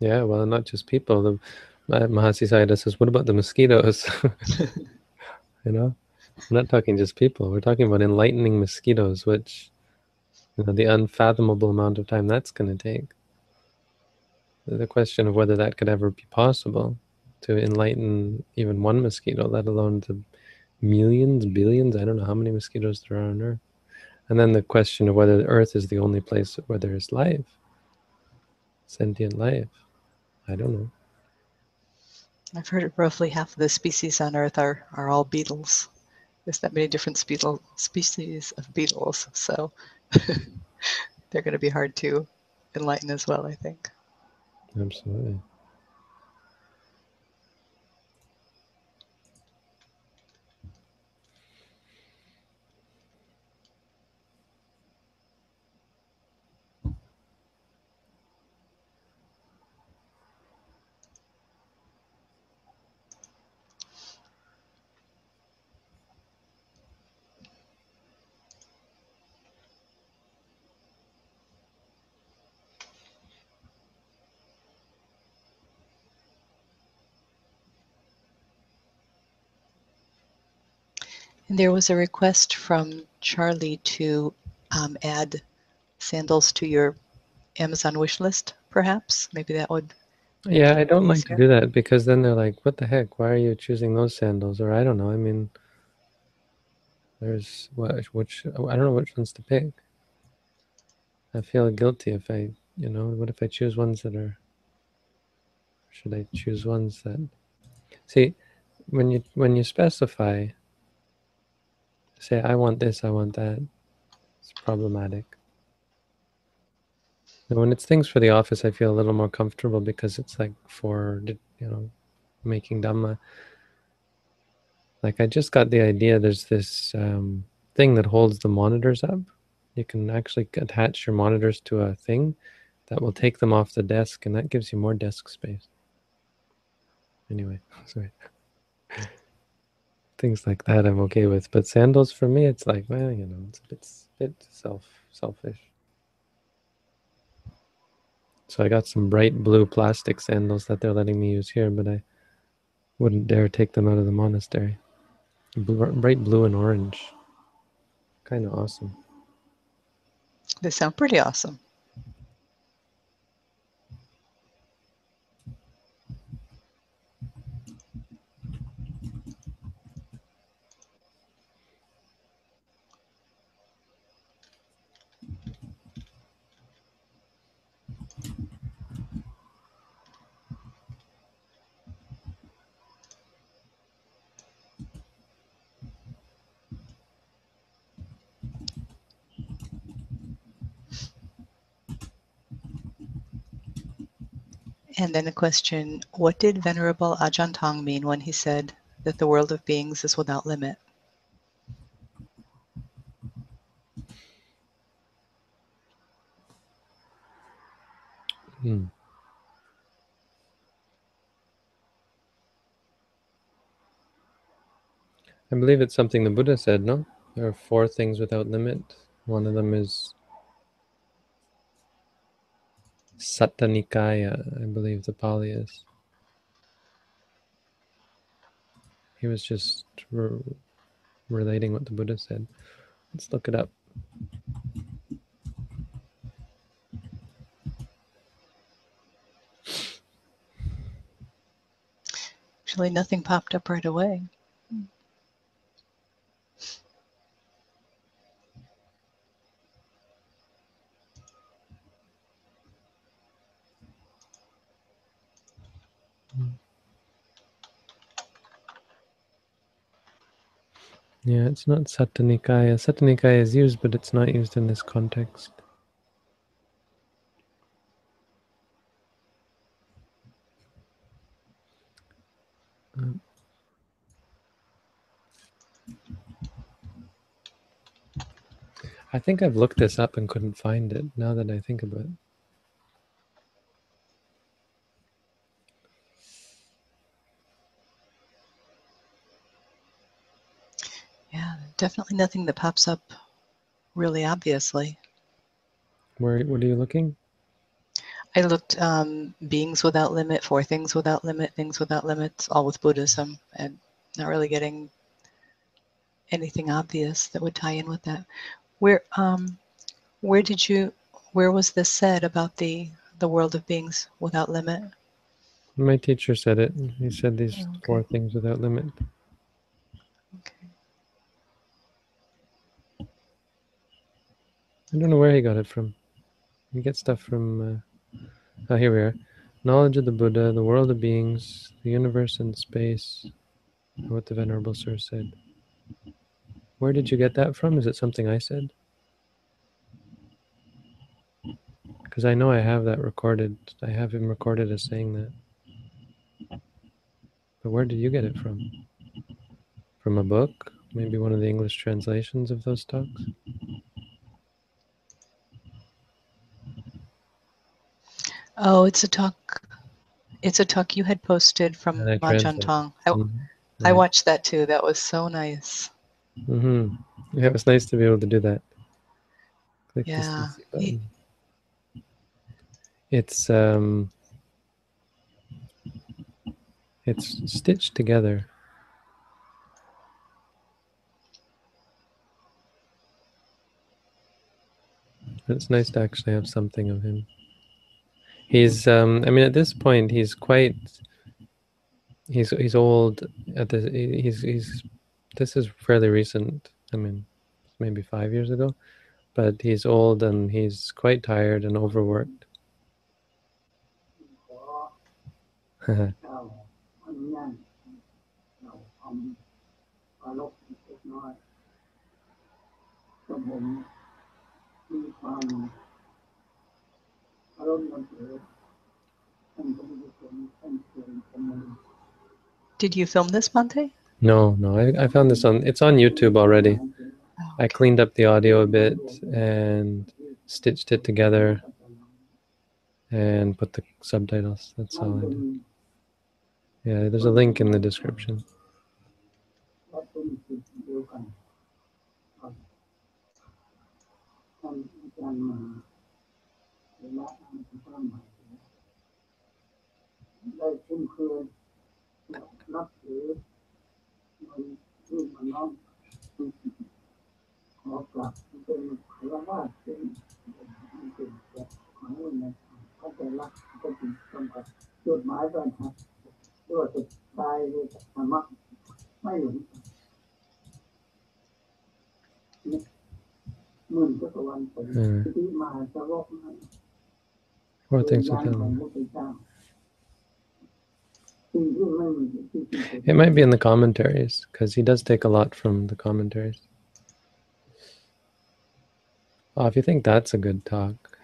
Yeah, well, not just people. The uh, Mahasi Sayadaw says, "What about the mosquitoes?" you know, we're not talking just people. We're talking about enlightening mosquitoes, which you know the unfathomable amount of time that's going to take. The question of whether that could ever be possible to enlighten even one mosquito, let alone the millions, billions. I don't know how many mosquitoes there are on Earth. And then the question of whether the Earth is the only place where there is life, sentient life. I don't know. I've heard roughly half of the species on Earth are, are all beetles. There's that many different species of beetles, so they're going to be hard to enlighten as well, I think. Absolutely. There was a request from Charlie to um, add sandals to your Amazon wish list, perhaps. Maybe that would. Yeah, I don't like to do that because then they're like, "What the heck? Why are you choosing those sandals?" Or I don't know. I mean, there's what which I don't know which ones to pick. I feel guilty if I, you know, what if I choose ones that are? Should I choose ones that? See, when you when you specify, say I want this, I want that, it's problematic. And when it's things for the office, I feel a little more comfortable because it's like for you know, making dhamma. Like I just got the idea. There's this um, thing that holds the monitors up. You can actually attach your monitors to a thing that will take them off the desk, and that gives you more desk space. Anyway, sorry. Things like that I'm okay with, but sandals for me, it's like, well, you know, it's a bit, bit self selfish. So I got some bright blue plastic sandals that they're letting me use here, but I wouldn't dare take them out of the monastery. Bl- bright blue and orange. Kind of awesome. They sound pretty awesome. And then the question What did Venerable Ajahn Tong mean when he said that the world of beings is without limit? Hmm. I believe it's something the Buddha said, no? There are four things without limit. One of them is Satta Nikaya, I believe the Pali is. He was just re- relating what the Buddha said. Let's look it up. Actually, nothing popped up right away. Yeah, it's not Satta Nikaya. Is used, but it's not used in this context. Um, I think I've looked this up and couldn't find it now that I think about it. Yeah, definitely nothing that pops up really obviously. Where what are you looking? I looked um, beings without limit, four things without limit, things without limits, all with Buddhism, and not really getting anything obvious that would tie in with that. Where um, where did you where was this said about the the world of beings without limit? My teacher said it. He said these okay. four things without limit. I don't know where he got it from. You get stuff from. Uh, oh, here we are. Knowledge of the Buddha, the world of beings, the universe and space. What the Venerable Sir said. Where did you get that from? Is it something I said? Because I know I have that recorded. I have him recorded as saying that. But where did you get it from? From a book? Maybe one of the English translations of those talks? Oh, it's a talk. It's a talk you had posted from yeah, Ma Tong. I. Mm-hmm. I watched that too. That was so nice. Mm-hmm. Yeah, it was nice to be able to do that. Click yeah. It's um, it's stitched together. It's nice to actually have something of him. He's, um, I mean, at this point, he's quite, he's he's old. At the he's he's, this is fairly recent. I mean, maybe five years ago, but he's old and he's quite tired and overworked. I don't want to. Did you film this, Bhante? No, no. I, I found this on. It's on YouTube already. Oh, I cleaned up the audio a bit and stitched it together and put the subtitles. That's all I did. Yeah, there's a link in the description. อ่านที่พระใหม่ได้คุ้นเคยนับถือมันชื่อมันน้องขอกลับเป็นคารวะเป็นเป็นแบบหมายว่าไงเข้าใจรักก็ถึงต้องกับจุดหมายก่อนครับด้วยสุดท้ายด้วยธรรมะไม่หลงมื่นจักรวาลเป็นอืมที่มหาสาวกนั้น Them. It might be in the commentaries because he does take a lot from the commentaries. Oh, if you think that's a good talk,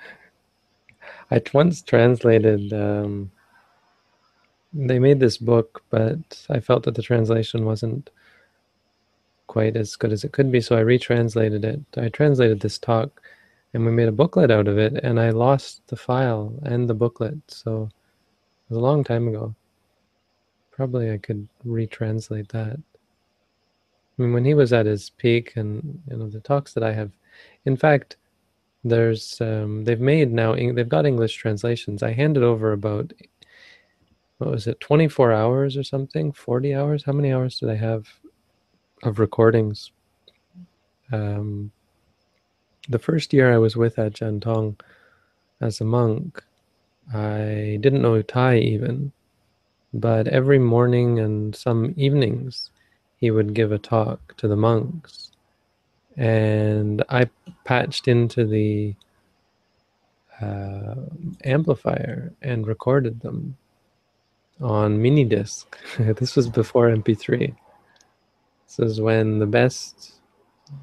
I once translated. Um, they made this book, but I felt that the translation wasn't quite as good as it could be, so I retranslated it. I translated this talk and we made a booklet out of it, and I lost the file and the booklet, so it was a long time ago. Probably I could retranslate that. I mean, when he was at his peak, and you know, the talks that I have, in fact, there's um, they've made now they've got English translations. I handed over about what was it, 24 hours or something, 40 hours? How many hours did I have of recordings? Um, the first year I was with Ajahn Tong as a monk, I didn't know Thai even, but every morning and some evenings he would give a talk to the monks. And I patched into the uh, amplifier and recorded them on mini disc. this was before MP3. This is when the best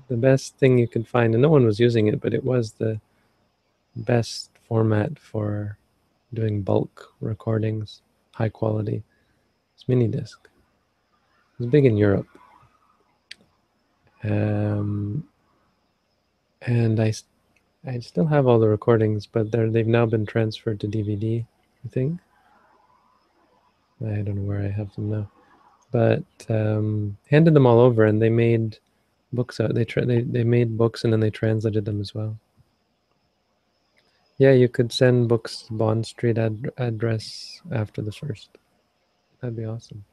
the best thing you could find, and no one was using it, but it was the best format for doing bulk recordings, high quality. It's mini disc. It was big in Europe. Um, and I still have all the recordings, but they've now been transferred to DVD, I think. I don't know where I have them now, but um, handed them all over, and they made books out. They tra- they they made books, and then they translated them as well. Yeah, you could send books Bond Street ad- address after the first. That'd be awesome.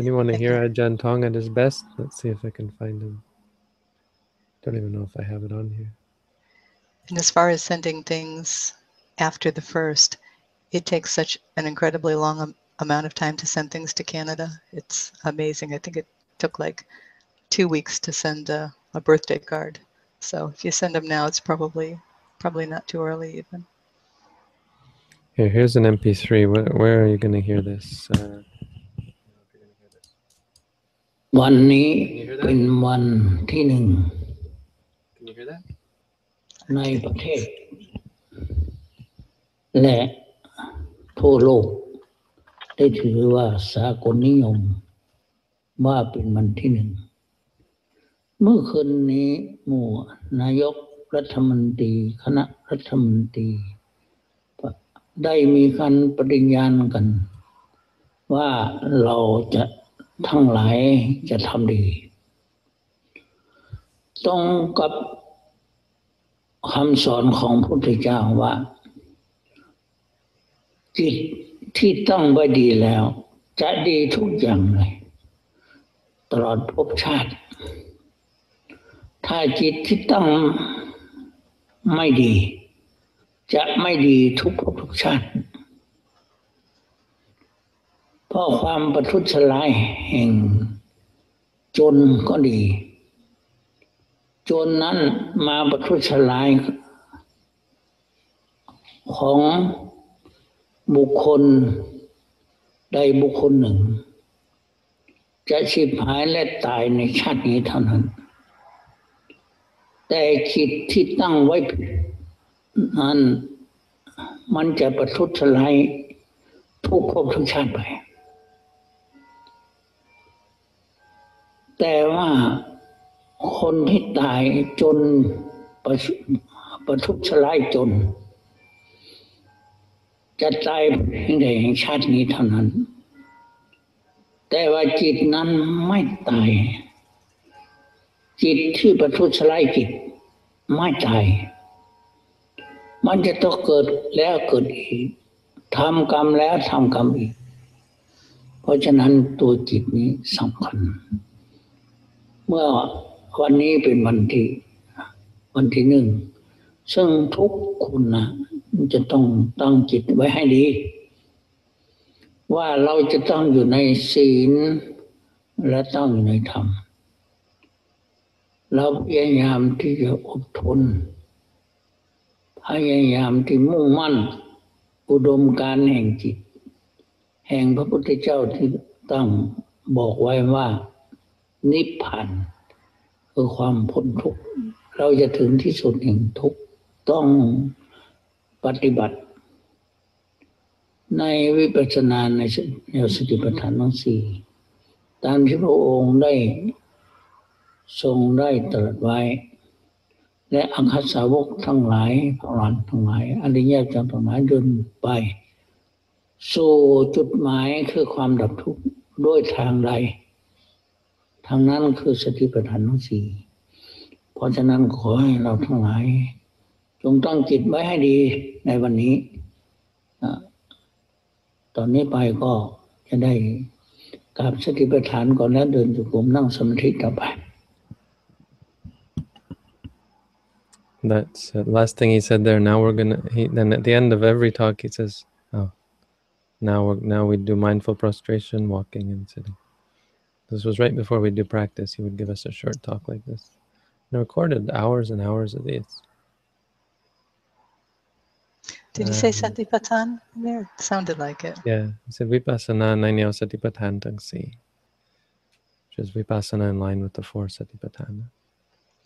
Does anyone want to hear Ajahn Tong at his best? Let's see if I can find him. Don't even know if I have it on here. And as far as sending things after the first, it takes such an incredibly long amount of time to send things to Canada. It's amazing. I think it took like two weeks to send a, a birthday card. So if you send them now, it's probably probably not too early even. Here, here's an MP3. Where, where are you going to hear this? Uh, one knee in one teaning. Can you hear that? Này okay. thể lẻ thô. ได้ถือว่าสากลนิยม ว่าเป็นวันที่หนึ่ง เมื่อคืนนี้หมู่นายกรัฐมนตรีคณะรัฐมนตรี ได้มีการปฏิญญาณกัน ว่าเราจะทั้งหลายจะทำดีตรงกับคำสอนของพระพุทธเจ้าว่าจิต ที่ตั้งไว้ดีแล้ว จะดีทุกอย่างเลย ตลอดภพชาติ ถ้าจิตที่ตั้งไม่ดี จะไม่ดีทุกภพทุกชาติเพราะความประทุษร้ายแห่ง จนก็ดี จนนั้นมาประทุษร้ายของ บุคคล ใดบุคคลหนึ่ง จะชิบหายและตายในชาตินี้เท่านั้น แต่จิตที่ตั้งไว้ผิดนั้นมันจะประทุษร้ายทุกภพทุกชาติไป แต่ว่าคนที่ตายจนประประทุษร้ายจน จะตายเพียงแห่งชาตินี้เท่านั้น แต่ว่าจิตนั้นไม่ตาย จิตที่ประทุษร้ายจิตไม่ตาย มันจะต้องเกิดแล้วเกิดอีกทำกรรมแล้วทำกรรมอีก เพราะฉะนั้นตัวจิตนี้สำคัญ เมื่อวันนี้เป็นวันที่ วันที่หนึ่ง ซึ่งทุกคนนะ จะต้องตั้งจิตไว้ให้ดี ว่าเราจะต้องอยู่ในศีลและต้องอยู่ในธรรม เราพยายามที่จะอดทน พยายามที่มุ่งมั่น อุดมการแห่งจิต แห่งพระพุทธเจ้าที่ตั้งบอกไว้ว่า นิพพานคือความพ้นทุกข์ เราจะถึงที่สุดแห่งทุกข์ต้อง ปฏิบัติ ในวิปัสสนาในแนวสติปัฏฐานทั้งสี่ตามที่พระองค์ได้ทรงได้ตรัสไว้ และอังคสาวกทั้งหลายพระหลานทั้งหลายอริยเจ้าทั้งหลายเดินไป สู่จุดหมายคือความดับทุกข์ด้วยทางใด ทางนั้นคือสติปัฏฐานทั้งสี่เพราะฉะนั้นขอให้เราทั้งหลาย จงตั้งจิตไว้ให้ดีในวันนี้ ตอนนี้ไปก็จะได้กราบสติปัฏฐานก่อนแล้วเดินจุกรมนั่งสมาธิต่อไป That's uh, last thing he said there. Now we're gonna. He, then at the end of every talk, he says, "Oh, now we're now we do mindful prostration, walking and sitting." This was right before we do practice. He would give us a short talk like this. And I recorded hours and hours of these. Did you say Um, Satipathan there? It sounded like it. Yeah, he said vipassana nainyo satipatthana tangsi, which is vipassana in line with the four satipatthana.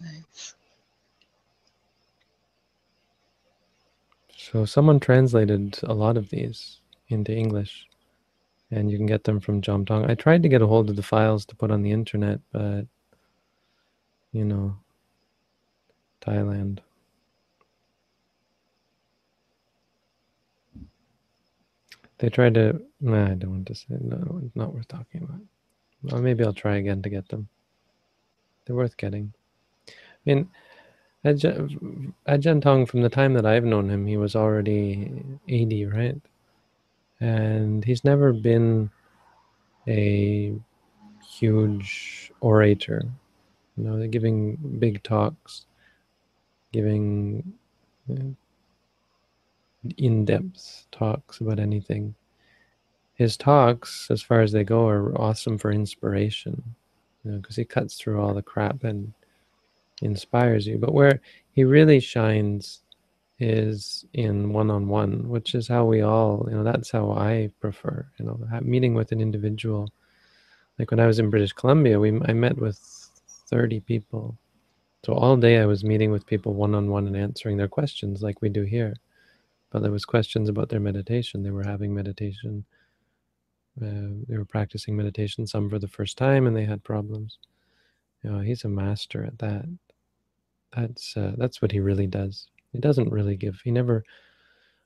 Nice. So someone translated a lot of these into English, and you can get them from Jomtong. I tried to get a hold of the files to put on the internet, but you know, Thailand. They tried to. Nah, I don't want to say. No, it's not worth talking about. Well, maybe I'll try again to get them. They're worth getting. I mean, Ajahn Tong, from the time that I've known him, he was already 80, right? And he's never been a huge orator, you know, giving big talks, giving in depth talks about anything. His talks, as far as they go, are awesome for inspiration, you know, because he cuts through all the crap and inspires you. But where he really shines is in one-on-one, which is how we all, you know, that's how I prefer, you know, meeting with an individual. Like when I was in British Columbia, we I met with 30 people. So all day I was meeting with people one-on-one and answering their questions like we do here. But there was questions about their meditation. They were having meditation. Uh, they were practicing meditation, some for the first time, and they had problems. You know, he's a master at that that's uh, that's what he really does. He doesn't really give. He never.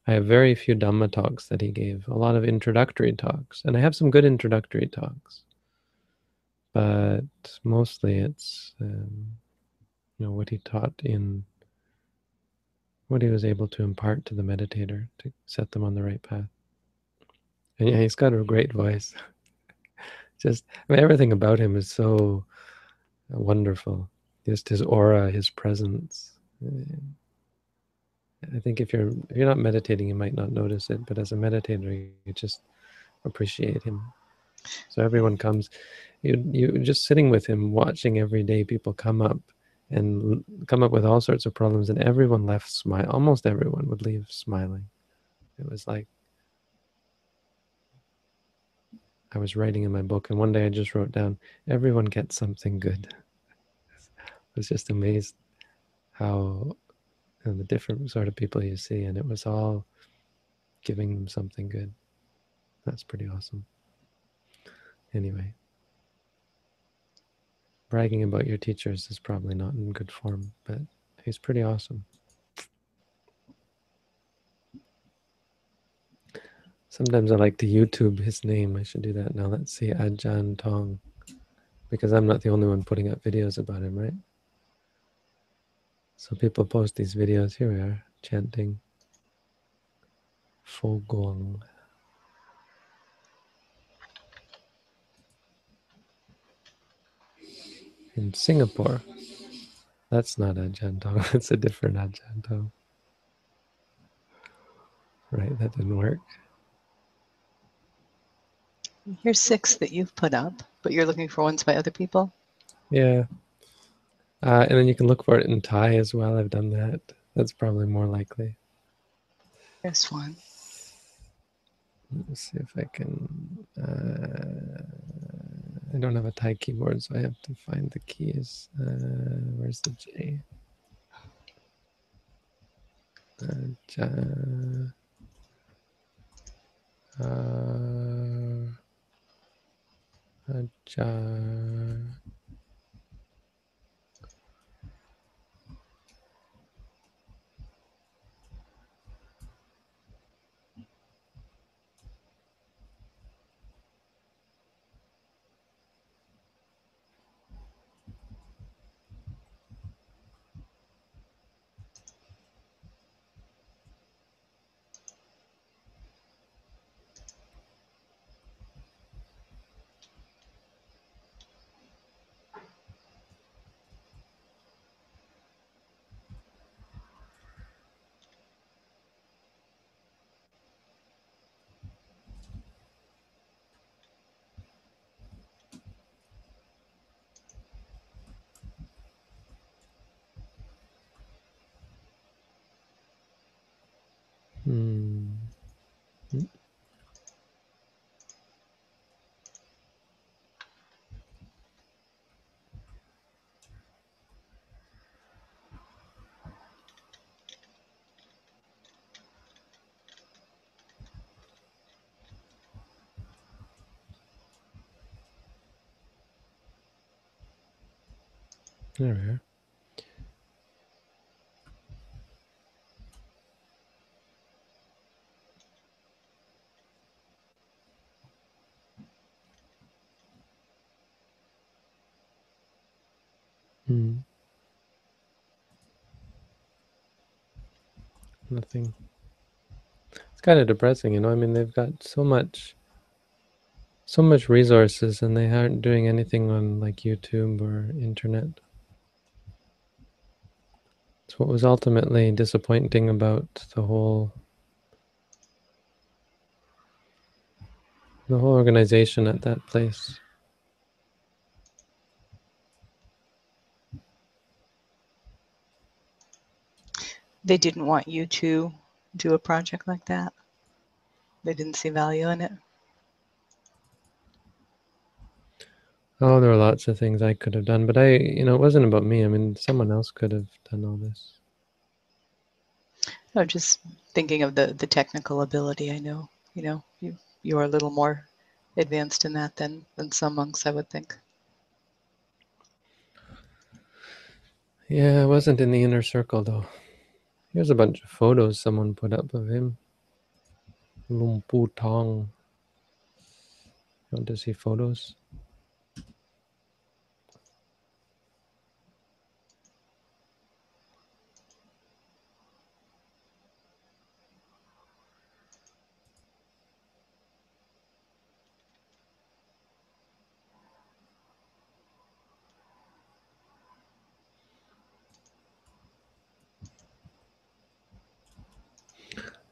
I have very few Dhamma talks that he gave. A lot of introductory talks, and I have some good introductory talks. But mostly, it's um, you know what he taught in what he was able to impart to the meditator to set them on the right path. And yeah, hmm. he's got a great voice. Just I mean, everything about him is so wonderful just his aura, his presence. I think if you're if you're not meditating, you might not notice it, but as a meditator, you just appreciate him. So everyone comes, you you just sitting with him, watching every day people come up and come up with all sorts of problems, and everyone left smile. Almost everyone would leave smiling. It was like I was writing in my book, and one day I just wrote down, "Everyone gets something good." I was just amazed how and the different sort of people you see, and it was all giving them something good. That's pretty awesome. Anyway, bragging about your teachers is probably not in good form, but he's pretty awesome. Sometimes I like to YouTube his name. I should do that now. Let's see, Ajahn Tong, because I'm not the only one putting up videos about him, right? So people post these videos. Here we are, chanting Fo. In Singapore. That's not Ajahn Tong. That's a different Ajahn Tong. Right, that didn't work. Here's six that you've put up, but you're looking for ones by other people. Yeah. Uh, and then you can look for it in Thai as well. I've done that. That's probably more likely. This one. Let's see if I can. Uh, I don't have a Thai keyboard, so I have to find the keys. Uh, where's the J? Uh, ja, uh, ja, There we are. Hmm. Nothing. It's kind of depressing, you know. I mean, they've got so much, so much resources, and they aren't doing anything on like YouTube or internet. It's what was ultimately disappointing about the whole, the whole organization at that place. They didn't want you to do a project like that. They didn't see value in it. Oh, there were lots of things I could have done, but I, you know, it wasn't about me. I mean, someone else could have done all this. No, just thinking of the the technical ability. I know, you know, you you are a little more advanced in that than than some monks, I would think. Yeah, I wasn't in the inner circle though. Here's a bunch of photos someone put up of him. Lumpu Tong. You want to see photos?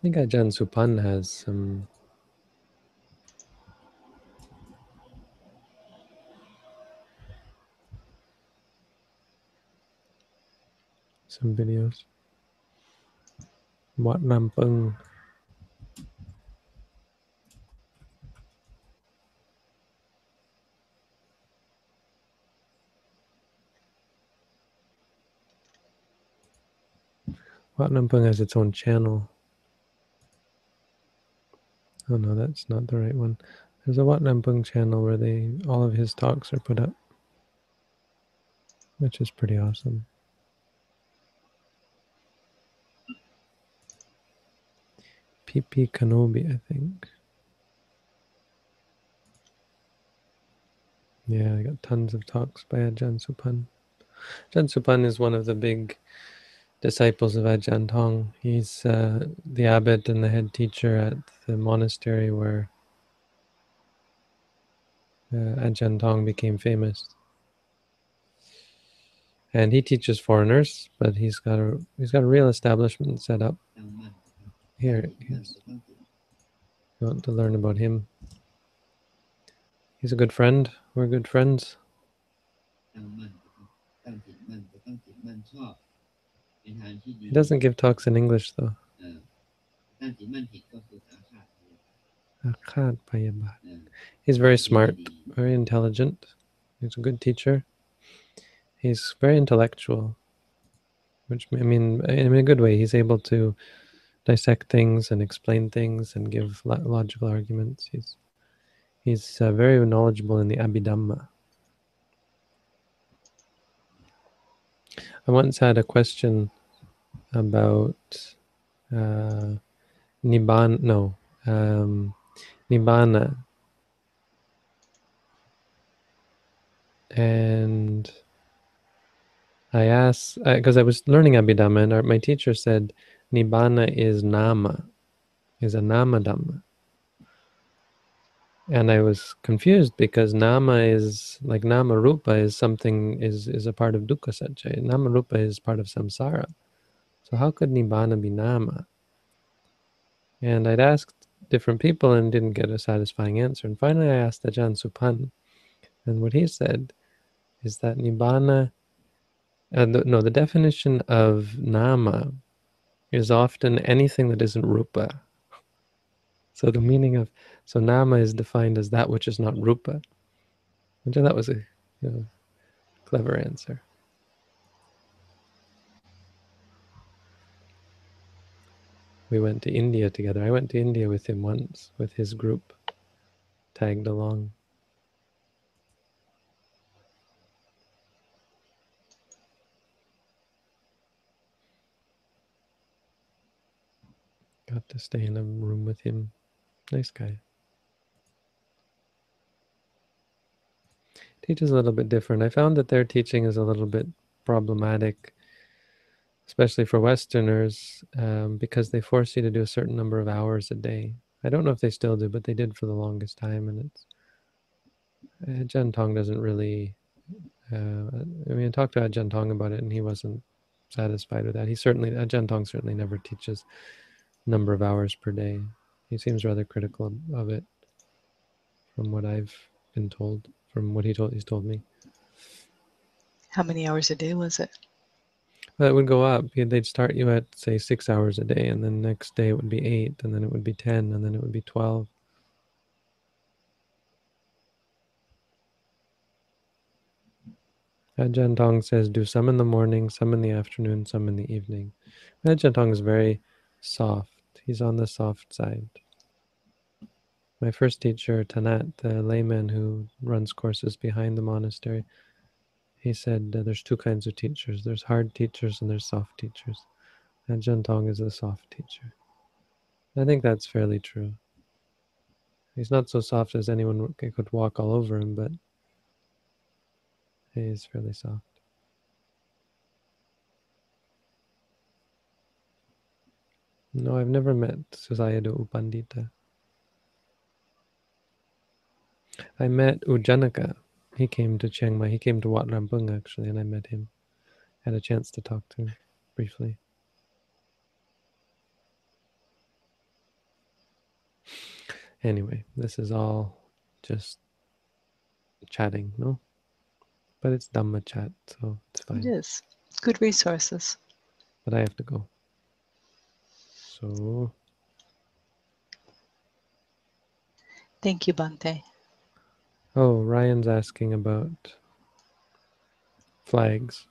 Think uh, Ajahn Supan has some some videos. Wat Rampung. Wat Rampung has its own channel. Oh no, that's not the right one. There's a Wat Rampung channel where they all of his talks are put up, which is pretty awesome. PP Kenobi, I think. Yeah, I got tons of talks by Ajahn Supan. Ajahn Supan is one of the big disciples of Ajahn Tong. He's uh, the abbot and the head teacher at the monastery where uh, Ajahn Tong became famous. And he teaches foreigners, but he's got a he's got a real establishment set up. Here. You want to learn about him? He's a good friend. We're good friends. He doesn't give talks in English though. He's very smart, very intelligent. He's a good teacher. He's very intellectual, which I mean, in a good way. He's able to dissect things and explain things and give logical arguments. He's he's uh, very knowledgeable in the Abhidhamma. I once had a question about uh, Nibbana. No, um, Nibbana. and I asked because I was learning Abhidhamma, and our, my teacher said Nibbana is nama, is a nama dhamma, and I was confused because nama is like nama rupa is something is is a part of dukkha satya. Nama rupa is part of samsara, so how could Nibbana be nama? And I'd asked different people and didn't get a satisfying answer. And finally, I asked Ajahn Supan, and what he said is that nibbana, uh, the, no, the definition of nama is often anything that isn't rupa. So the meaning of so nama is defined as that which is not rupa. Which that was a you know, clever answer. We went to India together. I went to India with him once with his group, tagged along. Got to stay in a room with him. Nice guy. Teaches a little bit different. I found that their teaching is a little bit problematic, especially for Westerners, um, because they force you to do a certain number of hours a day. I don't know if they still do, but they did for the longest time, and it's uh, Tong doesn't really. Uh, I mean, I talked to Ajahn Tong about it, and he wasn't satisfied with that. He certainly, Ajahn Tong certainly never teaches number of hours per day. He seems rather critical of it, from what I've been told, from what he told he's told me. How many hours a day was it? It would go up. They'd start you at say six hours a day, and then next day it would be eight, and then it would be ten, and then it would be twelve. Ajahn Tong says do some in the morning, some in the afternoon, some in the evening. Ajahn Tong is very soft. He's on the soft side. My first teacher, Tanat, the layman who runs courses behind the monastery, he said uh, there's two kinds of teachers. There's hard teachers and there's soft teachers. And Ajahn Tong is the soft teacher. I think that's fairly true. He's not so soft as anyone could walk all over him, but he is fairly soft. No, I've never met Susayadu U Pandita. I met U Janaka. He came to Chiang Mai. He came to Wat Rampung actually, and I met him. Had a chance to talk to him briefly. Anyway, this is all just chatting, no? But it's Dhamma chat, so it's fine. is. Good resources. But I have to go. So, Thank you, Bhante. Oh, Ryan's asking about flags.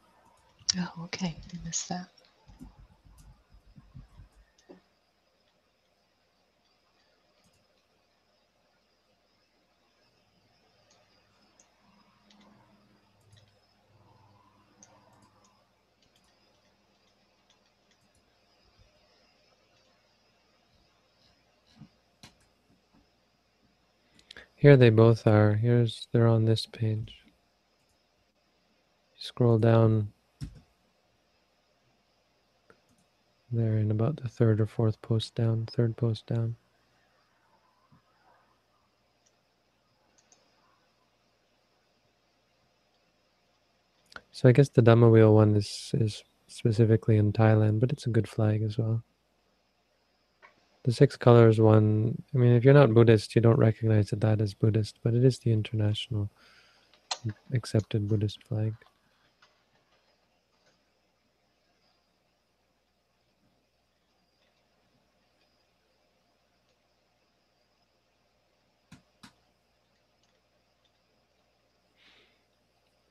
Oh, okay. I missed that. Here they both are. Here's they're on this page. Scroll down. They're in about the third or fourth post down, third post down. So I guess the Dhamma wheel one is is specifically in Thailand, but it's a good flag as well. The six colors one, I mean, if you're not Buddhist, you don't recognize that that is Buddhist, but it is the international accepted Buddhist flag.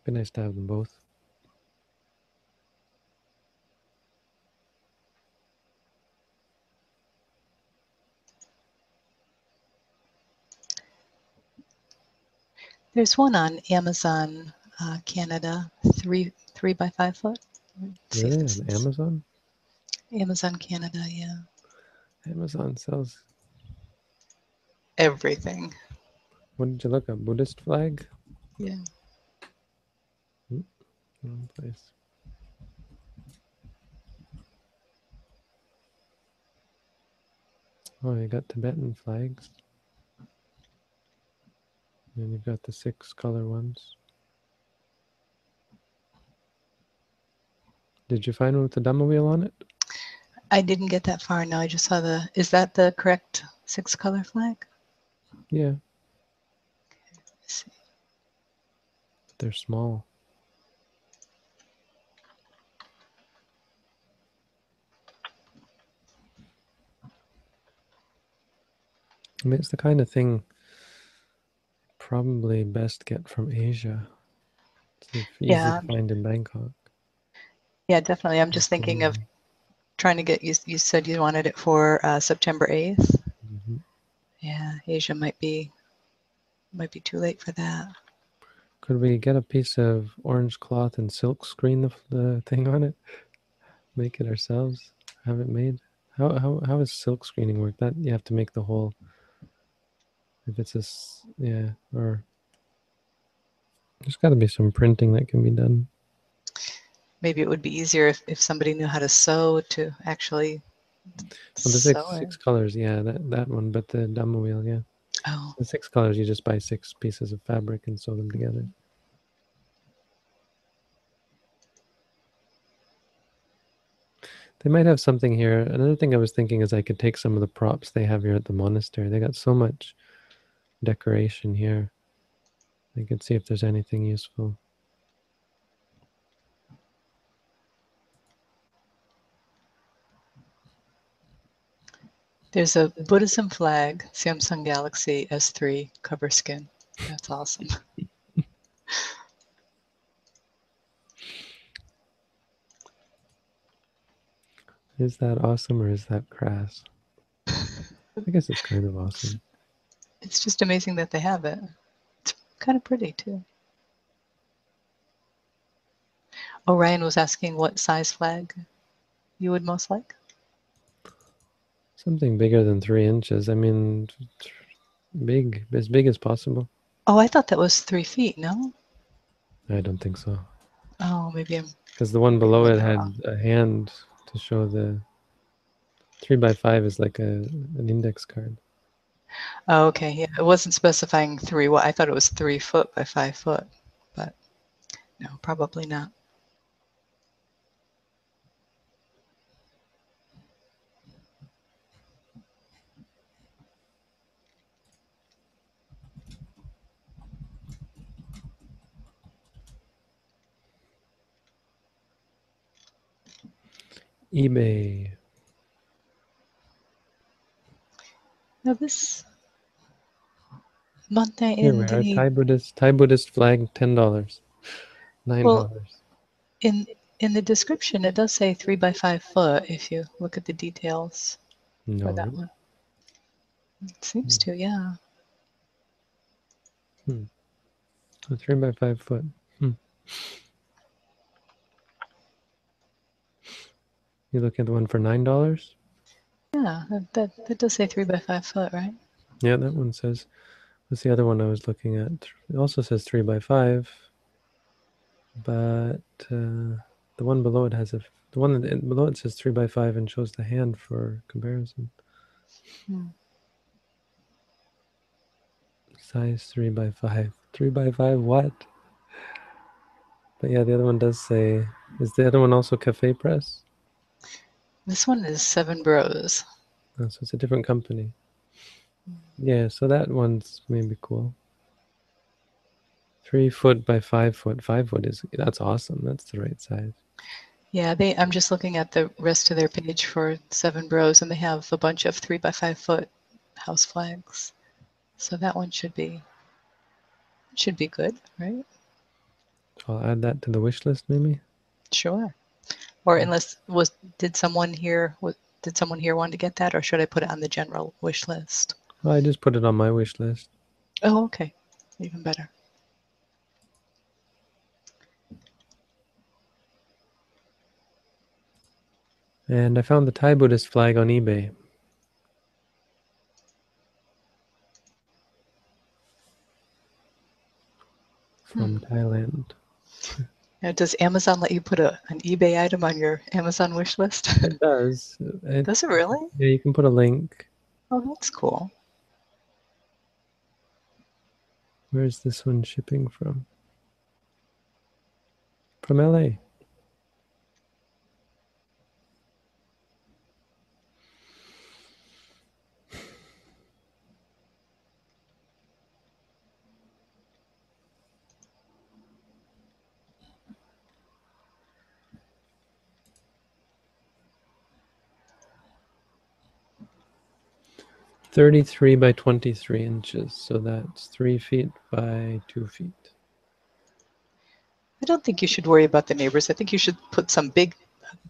Be nice to have them both. There's one on Amazon uh, Canada, three three by five foot. Let's see if Really? On Amazon? Amazon Canada, yeah. Amazon sells. Everything. What did you look up? Buddhist flag? Yeah. Hmm? Wrong place. Oh, you got Tibetan flags. And you've got the six color ones. Did you find one with the Dhamma wheel on it? I didn't get that far. No, I just saw the. Is that the correct six color flag? Yeah, Let's see. but they're small. I mean, it's the kind of thing probably best get from Asia. It's Yeah. to find in Bangkok. Yeah, definitely. I'm just thinking of trying to get you. You said you wanted it for uh, September 8th. Mhm. Yeah, Asia might be might be too late for that. Could we get a piece of orange cloth and silk screen the, the thing on it? Make it ourselves? Have it made? How how how does silk screening work? That you have to make the whole. If it's a s- yeah, or there's got to be some printing that can be done. Maybe it would be easier if, if somebody knew how to sew to actually Well, the six sew six colors, yeah, that that one. But the Dhamma wheel, yeah, Oh, the six colors. You just buy six pieces of fabric and sew them together. They might have something here. Another thing I was thinking is I could take some of the props they have here at the monastery. They got so much decoration here. I can see if there's anything useful. there's a Buddhism flag, Samsung Galaxy S3 cover skin. That's awesome. Is that awesome or is that crass? I guess it's kind of awesome. It's just amazing that they have it. It's kind of pretty too. Orion was asking what size flag you would most like. Something bigger than three inches. I mean, big, as big as possible. Oh, I thought that was three feet. No. I don't think so. Oh, maybe I'm. Because the one below it had a hand to show the three by five is like a an index card. Oh, okay, yeah, it wasn't specifying three. Well, I thought it was three foot by five foot, but no, probably not. Ime. Now this Monte Here in we are. the Thai Buddhist Thai Buddhist flag, ten dollars. Nine dollars. Well, in in the description it does say three by five foot if you look at the details no. for that one. It seems to, yeah. A three by five foot. Hmm. You look at the one for nine dollars? Yeah, that, that does say three by five foot, right? Yeah, that one says. What's the other one I was looking at? It also says three by five, but uh, the one below it has a. The one that, below it says three by five and shows the hand for comparison. Hmm. Size three by five. Three by five. What? But yeah, the other one does say. Is the other one also cafe press? This one is seven bros. Oh, so it's a different company. Yeah, so that one's maybe cool. Three foot by five foot. Five foot is that's awesome. That's the right size. Yeah, they. I'm just looking at the rest of their page for Seven Bros, and they have a bunch of three by five foot house flags. So that one should be should be good, right? I'll add that to the wish list, maybe. Sure. Or unless was did someone here did someone here want to get that, or should I put it on the general wish list? I just put it on my wish list. Oh, okay, even better. And I found the Thai Buddhist flag on eBay. From hmm. Thailand. Now, does Amazon let you put a an eBay item on your Amazon wish list? It does. It, does it really? yeah, you can put a link. Oh, that's cool. Where's this one shipping from? From LA. Thirty-three by twenty-three inches, so that's three feet by two feet. I don't think you should worry about the neighbors. I think you should put some big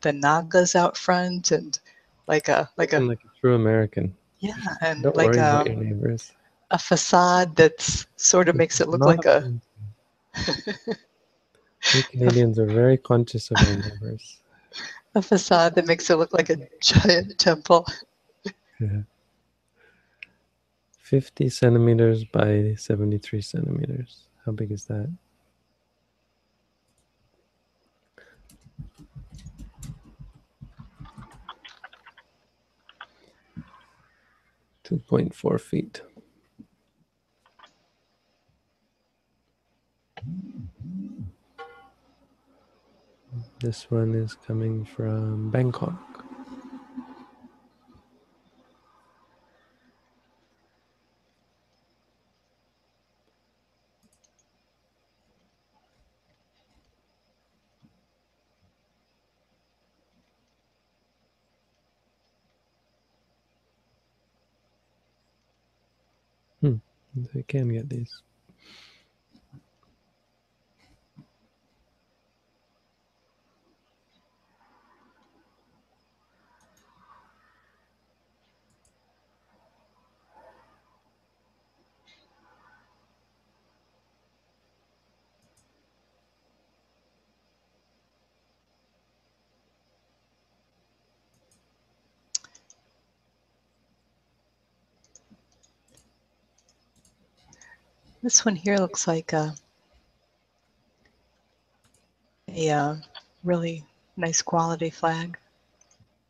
the nagas out front and like a like a like a true American. yeah and Don't like a, a facade that's sort of makes it look like a We Canadians are very conscious of our neighbors. a facade that makes it look like a giant temple. 50 centimeters by 73 centimeters. How big is that? Two point four feet. This one is coming from Bangkok. You can get these. This one here looks like a, a uh, really nice quality flag.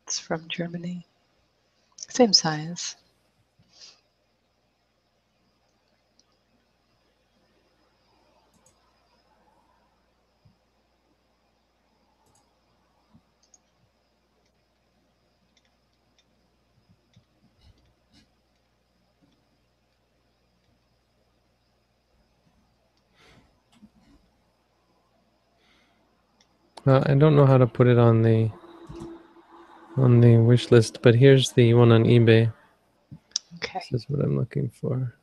It's from Germany. Same size. Well, I don't know how to put it on the on the wish list, but here's the one on eBay. Okay. This is what I'm looking for.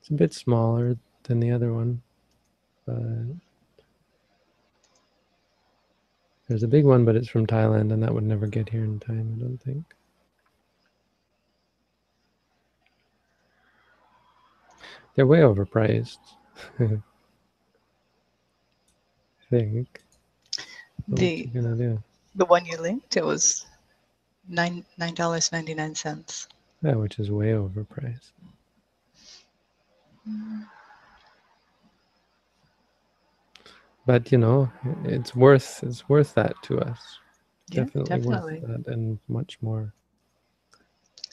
It's a bit smaller than the other one, but there's a big one, but it's from Thailand, and that would never get here in time, I don't think. They're way overpriced. I think. The you gonna do? the one you linked, it was nine nine dollars ninety nine cents. Yeah, which is way overpriced. But you know, it's worth it's worth that to us. Yeah, definitely, definitely, worth that and much more.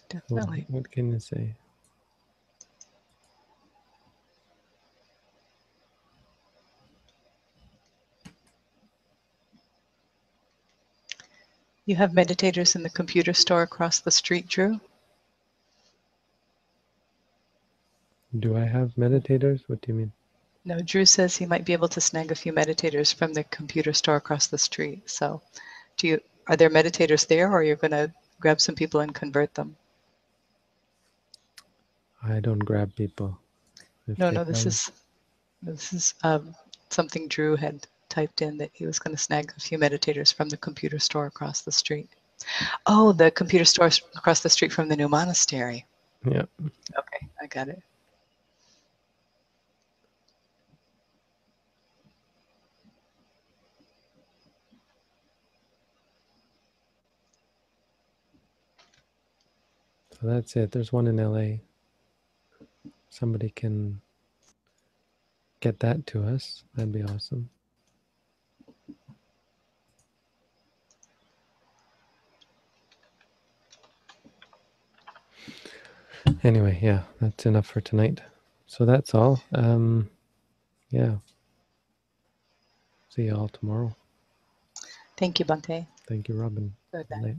What, definitely. what can you say? You have meditators in the computer store across the street, Drew. Do I have meditators? What do you mean? No, Drew says he might be able to snag a few meditators from the computer store across the street. So, do you are there meditators there, or are you're going to grab some people and convert them? I don't grab people. If No, no, this is this is um, something Drew had typed in that he was going to snag a few meditators from the computer store across the street. Oh, the computer store across the street from the new monastery. Yeah. Okay, I got it. So that's it. There's one in LA. Somebody can get that to us. That'd be awesome. Anyway, yeah, that's enough for tonight. So that's all. Um, yeah. See you all tomorrow. Thank you, Bhante. Thank you, Robin. Good night.